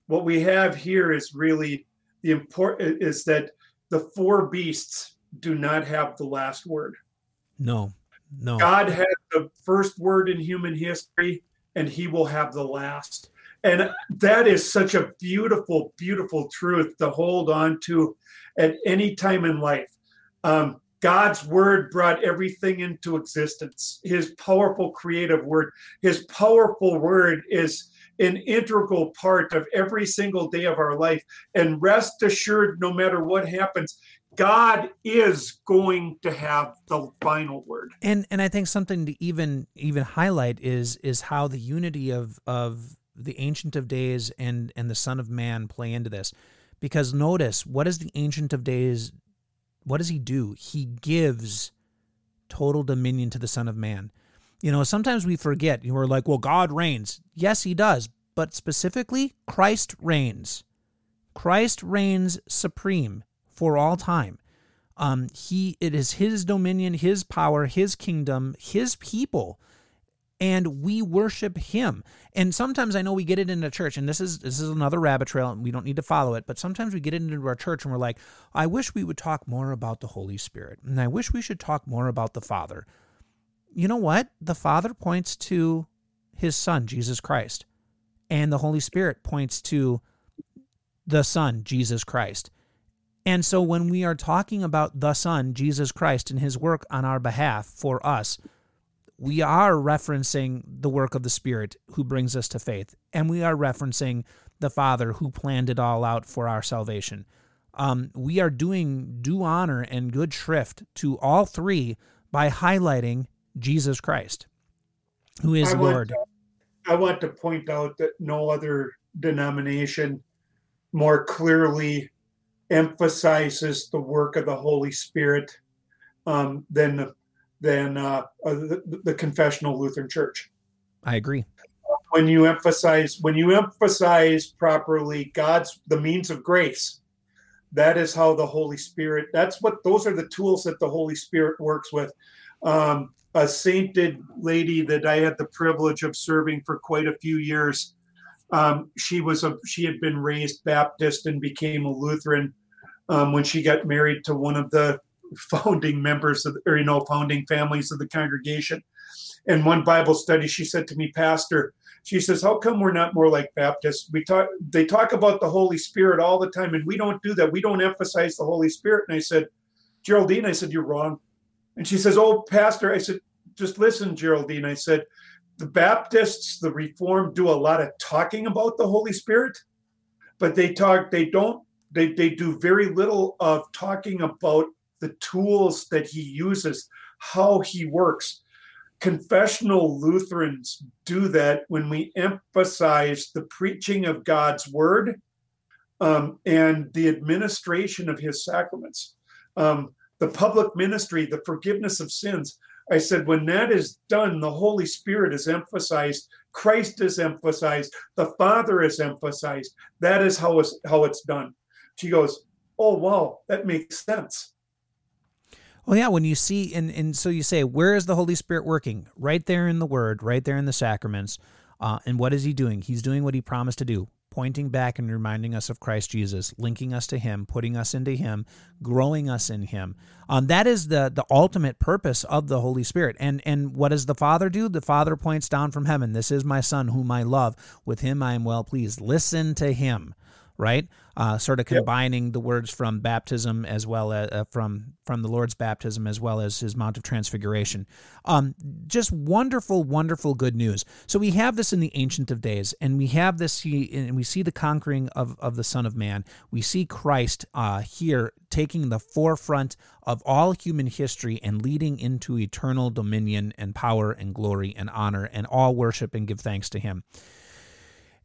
S2: what we have here is really the important is that the four beasts do not have the last word.
S1: No, no.
S2: God had the first word in human history, and he will have the last. And that is such a beautiful, beautiful truth to hold on to at any time in life. Um, God's word brought everything into existence. His powerful creative word, his powerful word is an integral part of every single day of our life. And rest assured, no matter what happens, God is going to have the final word.
S1: And and I think something to even even highlight is is how the unity of of the ancient of days and and the son of man play into this. Because notice, what does the ancient of days what does he do? He gives total dominion to the son of man. You know, sometimes we forget. You are like, well, God reigns. Yes, he does. But specifically, Christ reigns. Christ reigns supreme for all time. Um, he it is his dominion, his power, his kingdom, his people, and we worship him. And sometimes I know we get it into church, and this is this is another rabbit trail, and we don't need to follow it. But sometimes we get it into our church, and we're like, I wish we would talk more about the Holy Spirit, and I wish we should talk more about the Father. You know what? The Father points to his Son, Jesus Christ, and the Holy Spirit points to the Son, Jesus Christ. And so when we are talking about the Son, Jesus Christ, and his work on our behalf for us, we are referencing the work of the Spirit who brings us to faith, and we are referencing the Father who planned it all out for our salvation. Um, we are doing due honor and good shrift to all three by highlighting Jesus Christ, who is
S2: I
S1: Lord.
S2: Want to, I want to point out that no other denomination more clearly emphasizes the work of the Holy Spirit um, than than uh, uh, the, the confessional Lutheran Church.
S1: I agree.
S2: When you emphasize when you emphasize properly God's the means of grace, that is how the Holy Spirit. That's what those are the tools that the Holy Spirit works with. Um, a sainted lady that I had the privilege of serving for quite a few years. Um, she was a she had been raised Baptist and became a Lutheran um, when she got married to one of the <laughs> founding members of, or you know, founding families of the congregation. In one Bible study, she said to me, Pastor, she says, "How come we're not more like Baptists? We talk, they talk about the Holy Spirit all the time, and we don't do that. We don't emphasize the Holy Spirit." And I said, Geraldine, I said, "You're wrong." And she says, "Oh, Pastor," I said, "Just listen, Geraldine." I said, "The Baptists, the Reformed, do a lot of talking about the Holy Spirit, but they talk, they don't, they they do very little of talking about the tools that he uses, how he works. Confessional Lutherans do that when we emphasize the preaching of God's word um, and the administration of his sacraments, um, the public ministry, the forgiveness of sins. I said, when that is done, the Holy Spirit is emphasized, Christ is emphasized, the Father is emphasized. That is how it's, how it's done. She goes, Oh, wow, that makes sense.
S1: Well, yeah, when you see, and, and so you say, where is the Holy Spirit working? Right there in the Word, right there in the sacraments. Uh, and what is He doing? He's doing what He promised to do, pointing back and reminding us of Christ Jesus, linking us to Him, putting us into Him, growing us in Him. Um, that is the the ultimate purpose of the Holy Spirit. And and what does the Father do? The Father points down from heaven. This is my Son, whom I love. With Him I am well pleased. Listen to Him right? Uh, sort of combining yep. the words from baptism as well as uh, from from the Lord's baptism as well as his Mount of Transfiguration. Um, just wonderful, wonderful good news. So we have this in the Ancient of Days, and we have this, and we see the conquering of of the Son of Man. We see Christ uh, here taking the forefront of all human history and leading into eternal dominion and power and glory and honor and all worship and give thanks to Him.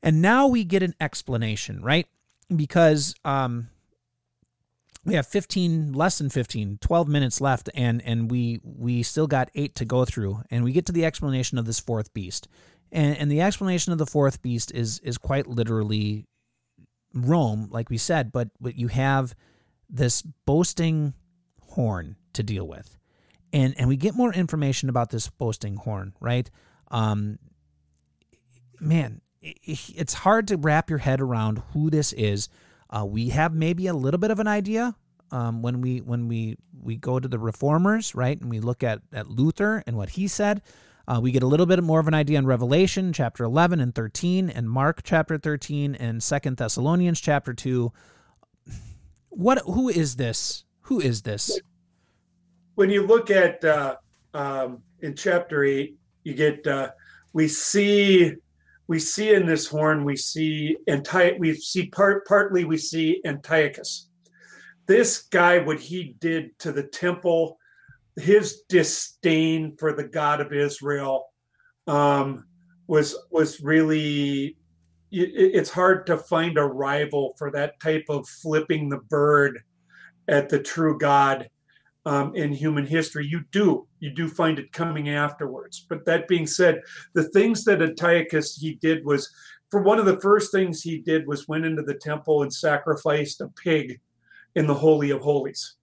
S1: And now we get an explanation, right? Because um, we have 15 less than 15 12 minutes left and and we we still got eight to go through and we get to the explanation of this fourth beast. And and the explanation of the fourth beast is is quite literally rome like we said but but you have this boasting horn to deal with. And and we get more information about this boasting horn right? Um man it's hard to wrap your head around who this is. Uh, we have maybe a little bit of an idea um, when we when we we go to the reformers, right, and we look at at Luther and what he said. Uh, we get a little bit more of an idea in Revelation chapter 11 and 13, and Mark chapter 13, and Second Thessalonians chapter 2. What? Who is this? Who is this?
S2: When you look at uh, um, in chapter 8, you get uh, we see we see in this horn, we see Anti- we see part partly we see Antiochus. This guy, what he did to the temple, his disdain for the God of Israel, um, was was really. It, it's hard to find a rival for that type of flipping the bird at the true God um, in human history. You do, you do find it coming afterwards. But that being said, the things that Antiochus he did was, for one of the first things he did was went into the temple and sacrificed a pig in the holy of holies.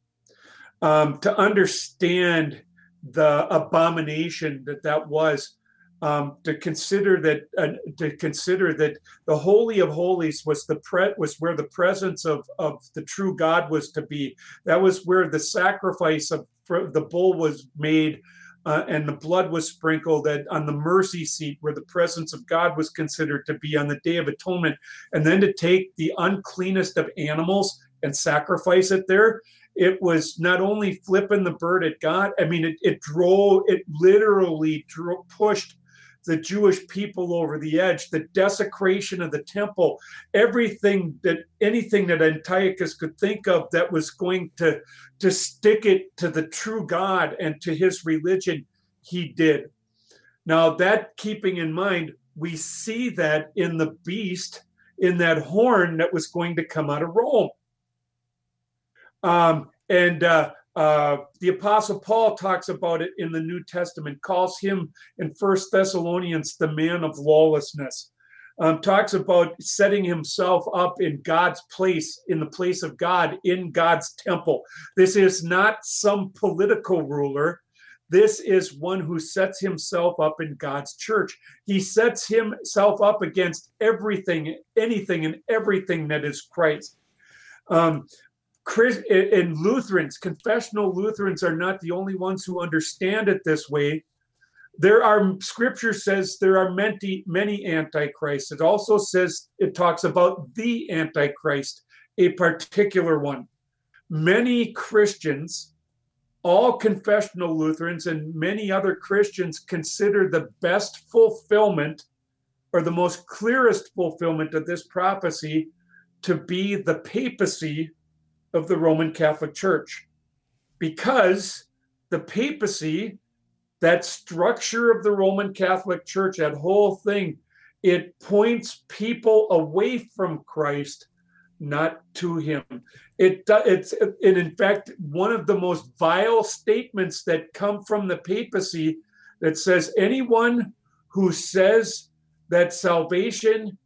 S2: Um, to understand the abomination that that was, um, to consider that uh, to consider that the holy of holies was the pre- was where the presence of of the true God was to be. That was where the sacrifice of the bull was made. Uh, and the blood was sprinkled at, on the mercy seat where the presence of God was considered to be on the Day of Atonement. And then to take the uncleanest of animals and sacrifice it there, it was not only flipping the bird at God, I mean, it, it drove, it literally drove, pushed the Jewish people over the edge, the desecration of the temple, everything that anything that Antiochus could think of that was going to, to stick it to the true God and to his religion, he did. Now, that keeping in mind, we see that in the beast, in that horn that was going to come out of Rome. Um, and uh, uh, the Apostle Paul talks about it in the New Testament, calls him in First Thessalonians the man of lawlessness. Um, talks about setting himself up in God's place, in the place of God, in God's temple. This is not some political ruler. This is one who sets himself up in God's church. He sets himself up against everything, anything, and everything that is Christ. Um, Chris, and Lutherans, confessional Lutherans, are not the only ones who understand it this way. There are scripture says there are many many antichrists. It also says it talks about the antichrist, a particular one. Many Christians all confessional Lutherans and many other Christians consider the best fulfillment or the most clearest fulfillment of this prophecy to be the papacy of the Roman Catholic Church. Because the papacy, that structure of the Roman Catholic Church, that whole thing, it points people away from Christ not to him. It it's and in fact one of the most vile statements that come from the papacy that says anyone who says that salvation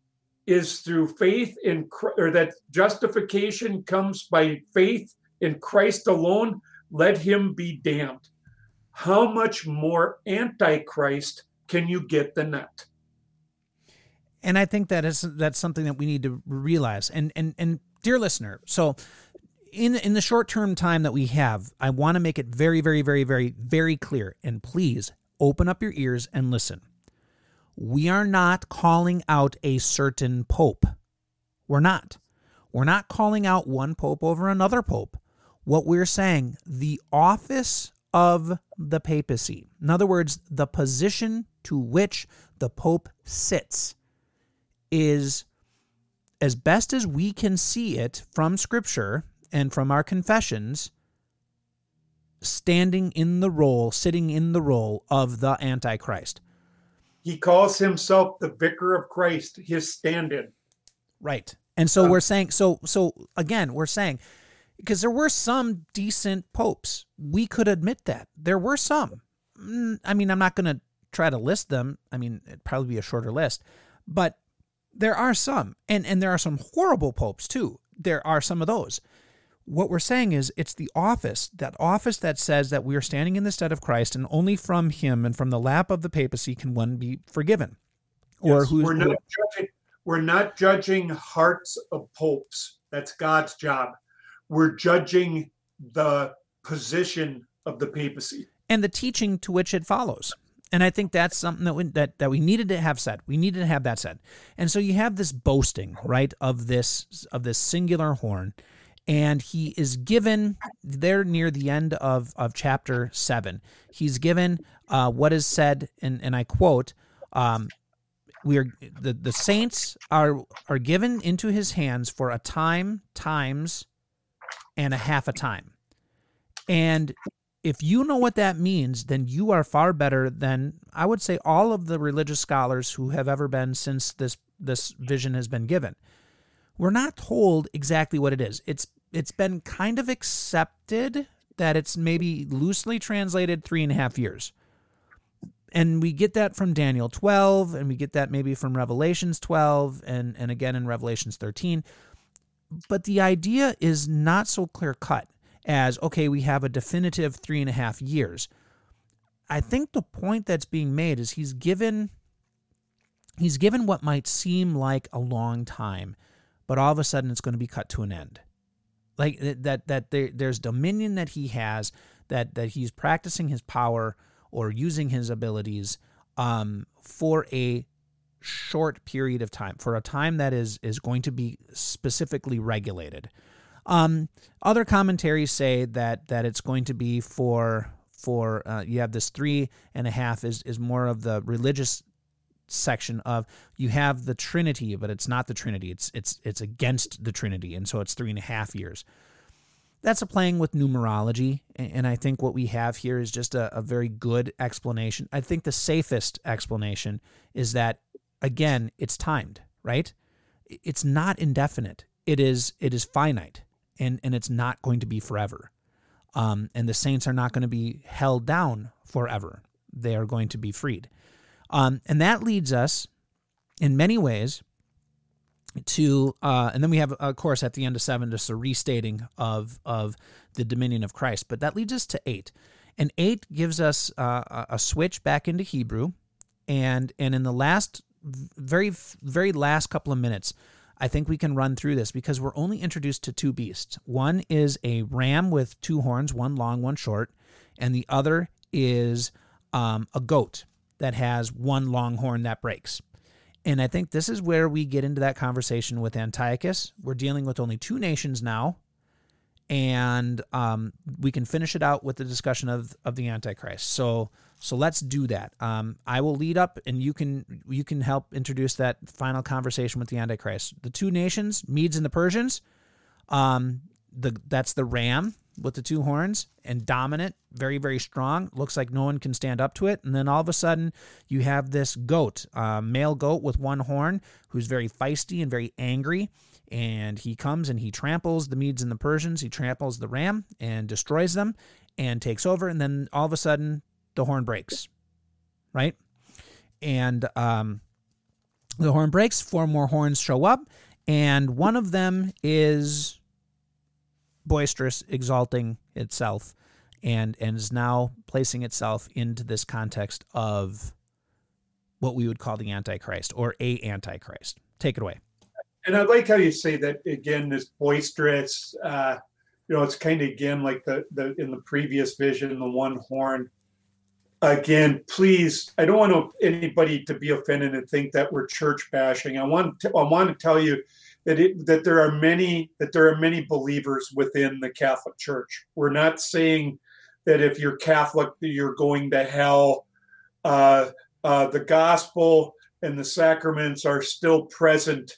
S2: is through faith in or that justification comes by faith in Christ alone, let him be damned. How much more antichrist can you get than that?
S1: and I think that is that's something that we need to realize. And and and dear listener, so in in the short term time that we have, I want to make it very very very very very clear. And please open up your ears and listen. We are not calling out a certain pope. We're not. We're not calling out one pope over another pope. What we're saying, the office of the papacy, in other words, the position to which the pope sits is as best as we can see it from scripture and from our confessions standing in the role sitting in the role of the antichrist
S2: he calls himself the vicar of christ his stand-in.
S1: Right. And so uh, we're saying so so again we're saying because there were some decent popes. We could admit that. There were some. Mm, i mean i'm not going to try to list them. I mean it'd probably be a shorter list. But there are some, and, and there are some horrible popes too. There are some of those. What we're saying is it's the office, that office that says that we are standing in the stead of Christ, and only from him and from the lap of the papacy can one be forgiven.
S2: Or yes, who's we're not judging we're not judging hearts of popes. That's God's job. We're judging the position of the papacy
S1: and the teaching to which it follows. And I think that's something that we, that that we needed to have said. We needed to have that said. And so you have this boasting, right, of this of this singular horn, and he is given there near the end of of chapter seven. He's given uh, what is said, and and I quote. Um, we are the, the saints are are given into his hands for a time, times, and a half a time. And if you know what that means, then you are far better than I would say all of the religious scholars who have ever been since this this vision has been given. We're not told exactly what it is. It's it's been kind of accepted that it's maybe loosely translated three and a half years. And we get that from Daniel 12, and we get that maybe from Revelations 12, and, and again in Revelations 13. But the idea is not so clear cut as okay, we have a definitive three and a half years. I think the point that's being made is he's given he's given what might seem like a long time, but all of a sudden it's going to be cut to an end. Like that that there, there's dominion that he has that that he's practicing his power or using his abilities um, for a short period of time, for a time that is is going to be specifically regulated. Um, other commentaries say that that it's going to be for for uh, you have this three and a half is is more of the religious section of you have the Trinity, but it's not the Trinity. It's it's it's against the Trinity, and so it's three and a half years. That's a playing with numerology, and I think what we have here is just a, a very good explanation. I think the safest explanation is that again, it's timed, right? It's not indefinite. It is it is finite, and and it's not going to be forever. Um, and the saints are not going to be held down forever. They are going to be freed. Um, and that leads us, in many ways, to uh, and then we have of course at the end of seven just a restating of of the dominion of Christ. But that leads us to eight, and eight gives us uh, a switch back into Hebrew, and and in the last very very last couple of minutes. I think we can run through this because we're only introduced to two beasts. One is a ram with two horns, one long, one short, and the other is um, a goat that has one long horn that breaks. And I think this is where we get into that conversation with Antiochus. We're dealing with only two nations now, and um, we can finish it out with the discussion of, of the Antichrist. So so let's do that. Um, I will lead up, and you can you can help introduce that final conversation with the Antichrist. The two nations, Medes and the Persians. Um, the that's the ram with the two horns and dominant, very, very strong. Looks like no one can stand up to it. And then all of a sudden, you have this goat, uh, male goat with one horn, who's very feisty and very angry. And he comes and he tramples the Medes and the Persians. He tramples the ram and destroys them and takes over. And then all of a sudden, the horn breaks, right? And um, the horn breaks, four more horns show up, and one of them is boisterous, exalting itself, and and is now placing itself into this context of what we would call the Antichrist or a Antichrist. Take it away.
S2: And I like how you say that again. This boisterous, uh, you know, it's kind of again like the the in the previous vision, the one horn. Again, please, I don't want anybody to be offended and think that we're church bashing. I want to, I want to tell you that it, that there are many that there are many believers within the Catholic Church. We're not saying that if you're Catholic you're going to hell. Uh, uh, the gospel and the sacraments are still present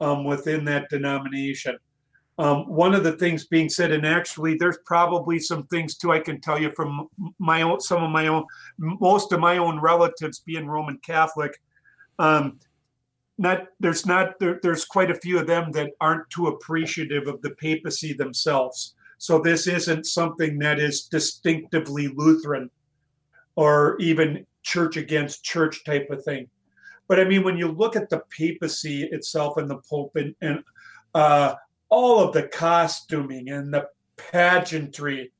S2: um, within that denomination. Um, one of the things being said, and actually, there's probably some things too I can tell you from my own, some of my own, most of my own relatives being Roman Catholic. Um, not there's not there, there's quite a few of them that aren't too appreciative of the papacy themselves. So this isn't something that is distinctively Lutheran or even church against church type of thing. But I mean, when you look at the papacy itself and the Pope and, and uh, all of the costuming and the pageantry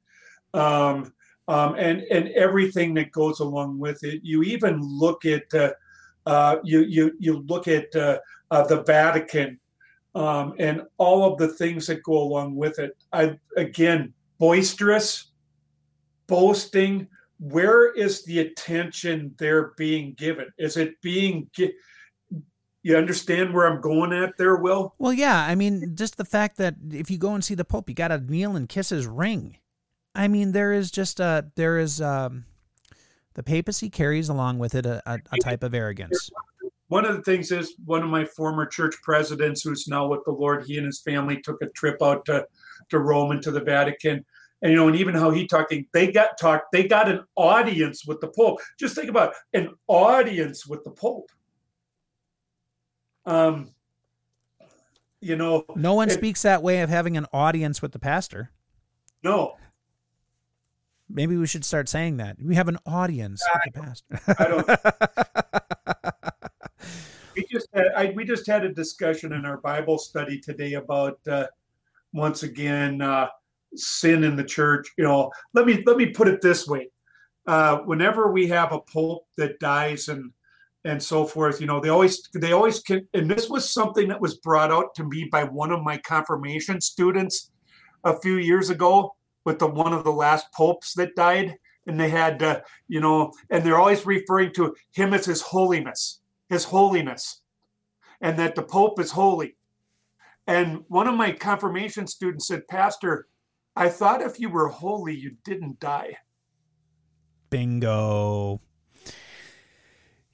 S2: um, um, and and everything that goes along with it, you even look at uh, you you you look at uh, uh, the Vatican um, and all of the things that go along with it. I again boisterous, boasting. Where is the attention there being given? Is it being gi- you understand where I'm going at there, Will?
S1: Well, yeah. I mean, just the fact that if you go and see the Pope, you got to kneel and kiss his ring. I mean, there is just a there is um, the papacy carries along with it a, a, a type of arrogance.
S2: One of the things is one of my former church presidents, who's now with the Lord, he and his family took a trip out to, to Rome and to the Vatican. And you know, and even how he talking, they got talked, they got an audience with the Pope. Just think about an audience with the Pope. Um, you know,
S1: no one it, speaks that way of having an audience with the pastor.
S2: No,
S1: Maybe we should start saying that. We have an audience I, pastor. I
S2: don't. <laughs> we just had I, we just had a discussion in our Bible study today about uh, once again uh, sin in the church. You know, let me let me put it this way: uh, whenever we have a pope that dies and and so forth, you know, they always they always can. And this was something that was brought out to me by one of my confirmation students a few years ago with the one of the last popes that died, and they had, uh, you know, and they're always referring to him as His Holiness, His Holiness, and that the Pope is holy. And one of my confirmation students said, Pastor, I thought if you were holy, you didn't die.
S1: Bingo.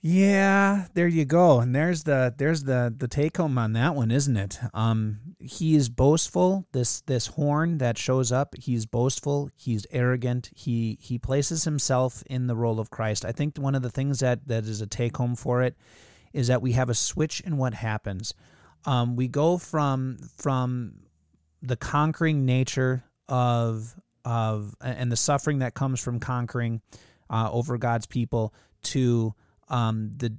S1: Yeah, there you go. And there's the there's the the take home on that one, isn't it? Um he is boastful, this this horn that shows up, he's boastful, he's arrogant. He he places himself in the role of Christ. I think one of the things that that is a take home for it is that we have a switch in what happens. Um we go from from the conquering nature of of and the suffering that comes from conquering uh, over God's people to um, the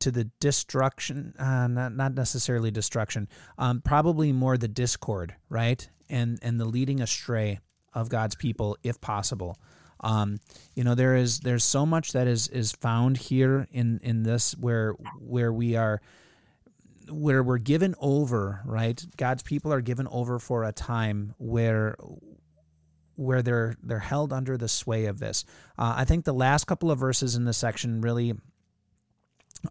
S1: to the destruction, uh, not not necessarily destruction, um, probably more the discord, right, and and the leading astray of God's people, if possible. Um, you know, there is there's so much that is is found here in in this where where we are where we're given over, right? God's people are given over for a time where where they're they're held under the sway of this. Uh, I think the last couple of verses in this section really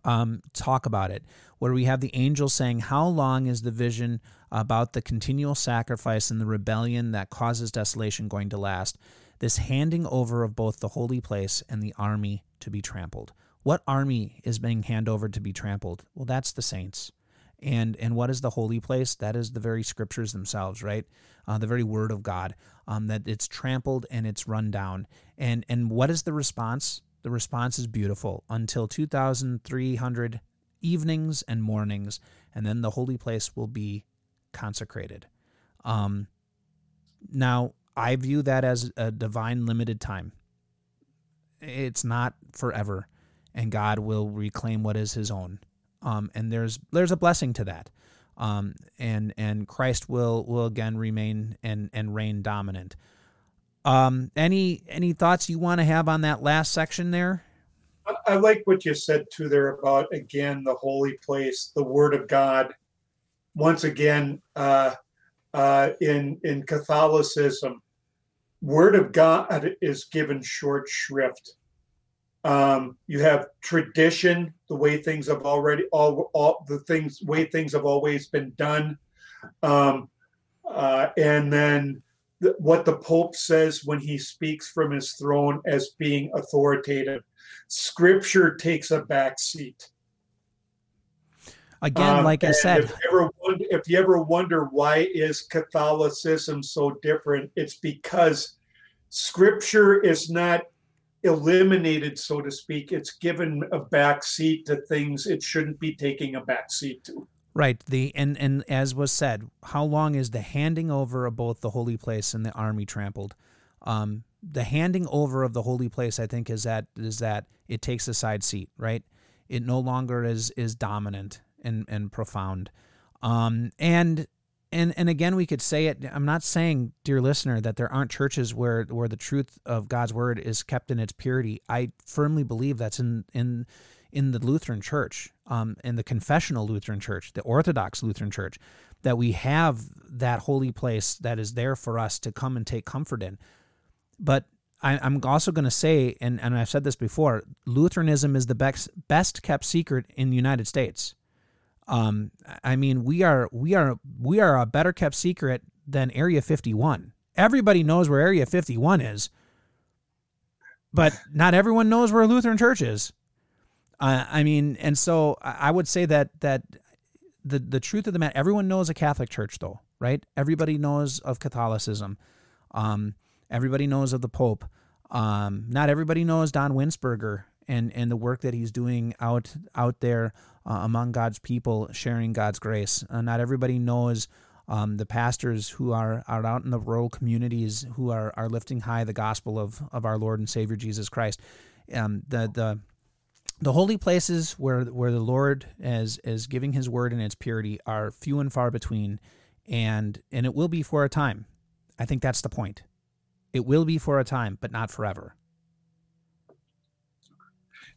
S1: um, talk about it, where we have the angel saying, "How long is the vision about the continual sacrifice and the rebellion that causes desolation going to last? This handing over of both the holy place and the army to be trampled. What army is being handed over to be trampled? Well, that's the saints." And and what is the holy place? That is the very scriptures themselves, right? Uh, the very word of God. Um, that it's trampled and it's run down. And and what is the response? The response is beautiful. Until 2,300 evenings and mornings, and then the holy place will be consecrated. Um, now, I view that as a divine limited time. It's not forever, and God will reclaim what is His own um, and there's there's a blessing to that. Um, and and Christ will will again remain and and reign dominant. Um, any any thoughts you want to have on that last section there?
S2: I like what you said too there about again the holy place, the Word of God. Once again, uh, uh, in in Catholicism, Word of God is given short shrift. Um, you have tradition, the way things have already all, all the things way things have always been done, um, uh, and then the, what the Pope says when he speaks from his throne as being authoritative. Scripture takes a back seat.
S1: Again, um, like I said,
S2: if you, ever wonder, if you ever wonder why is Catholicism so different, it's because Scripture is not eliminated, so to speak. It's given a back seat to things it shouldn't be taking a back seat to.
S1: Right. The and and as was said, how long is the handing over of both the holy place and the army trampled? Um, the handing over of the holy place, I think, is that is that it takes a side seat, right? It no longer is is dominant and and profound. Um, and and and again we could say it i'm not saying dear listener that there aren't churches where where the truth of god's word is kept in its purity. I firmly believe that's in in in the lutheran church um in the confessional lutheran church the orthodox lutheran church that we have that holy place that is there for us to come and take comfort in. But I, i'm also going to say and, and i've said this before lutheranism is the best best kept secret in the united states um, I mean, we are we are we are a better kept secret than Area 51. Everybody knows where Area 51 is, but <laughs> not everyone knows where Lutheran Church is. Uh, I mean, and so I would say that that the the truth of the matter, everyone knows a Catholic Church, though, right? Everybody knows of Catholicism. Um, everybody knows of the Pope. Um, not everybody knows Don Winsberger and and the work that he's doing out out there uh, among God's people, sharing God's grace. Uh, not everybody knows um, the pastors who are, are out in the rural communities who are, are lifting high the gospel of, of our Lord and Savior Jesus Christ. Um, the the the holy places where where the Lord is is giving His word in its purity are few and far between, and and it will be for a time. I think that's the point. It will be for a time, but not forever.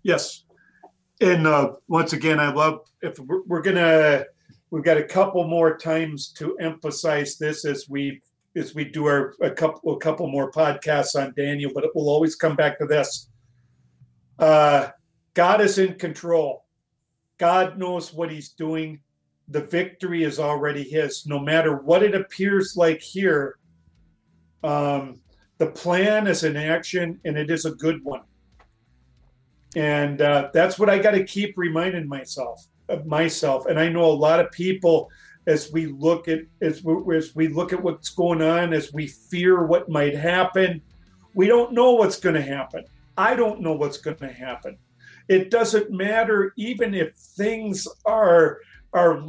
S2: Yes, and uh, once again, I love if we're, we're, gonna we've got a couple more times to emphasize this as we as we do our a couple a couple more podcasts on Daniel, but it will always come back to this. Uh, God is in control. God knows what He's doing. the victory is already his. No matter what it appears like here, um, the plan is in action and it is a good one. And uh, that's what I got to keep reminding myself of myself. And I know a lot of people, as we look at as we, as we look at what's going on, as we fear what might happen, we don't know what's going to happen. I don't know what's going to happen. It doesn't matter even if things are are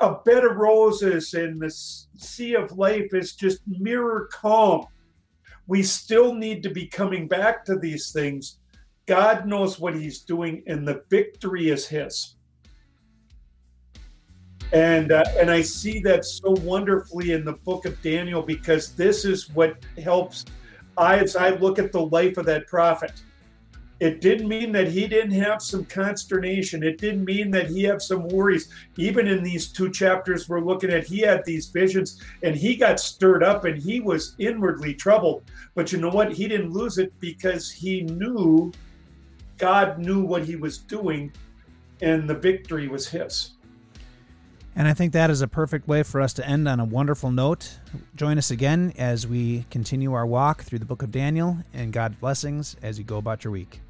S2: a bed of roses and the sea of life is just mirror calm. We still need to be coming back to these things. God knows what He's doing, and the victory is His. And uh, and I see that so wonderfully in the book of Daniel because this is what helps. I as I look at the life of that prophet it didn't mean that he didn't have some consternation. It didn't mean that he had some worries. Even in these two chapters we're looking at, he had these visions and he got stirred up and he was inwardly troubled. But you know what? He didn't lose it because he knew God knew what he was doing and the victory was his.
S1: And I think that is a perfect way for us to end on a wonderful note. Join us again as we continue our walk through the book of Daniel, and God blessings as you go about your week.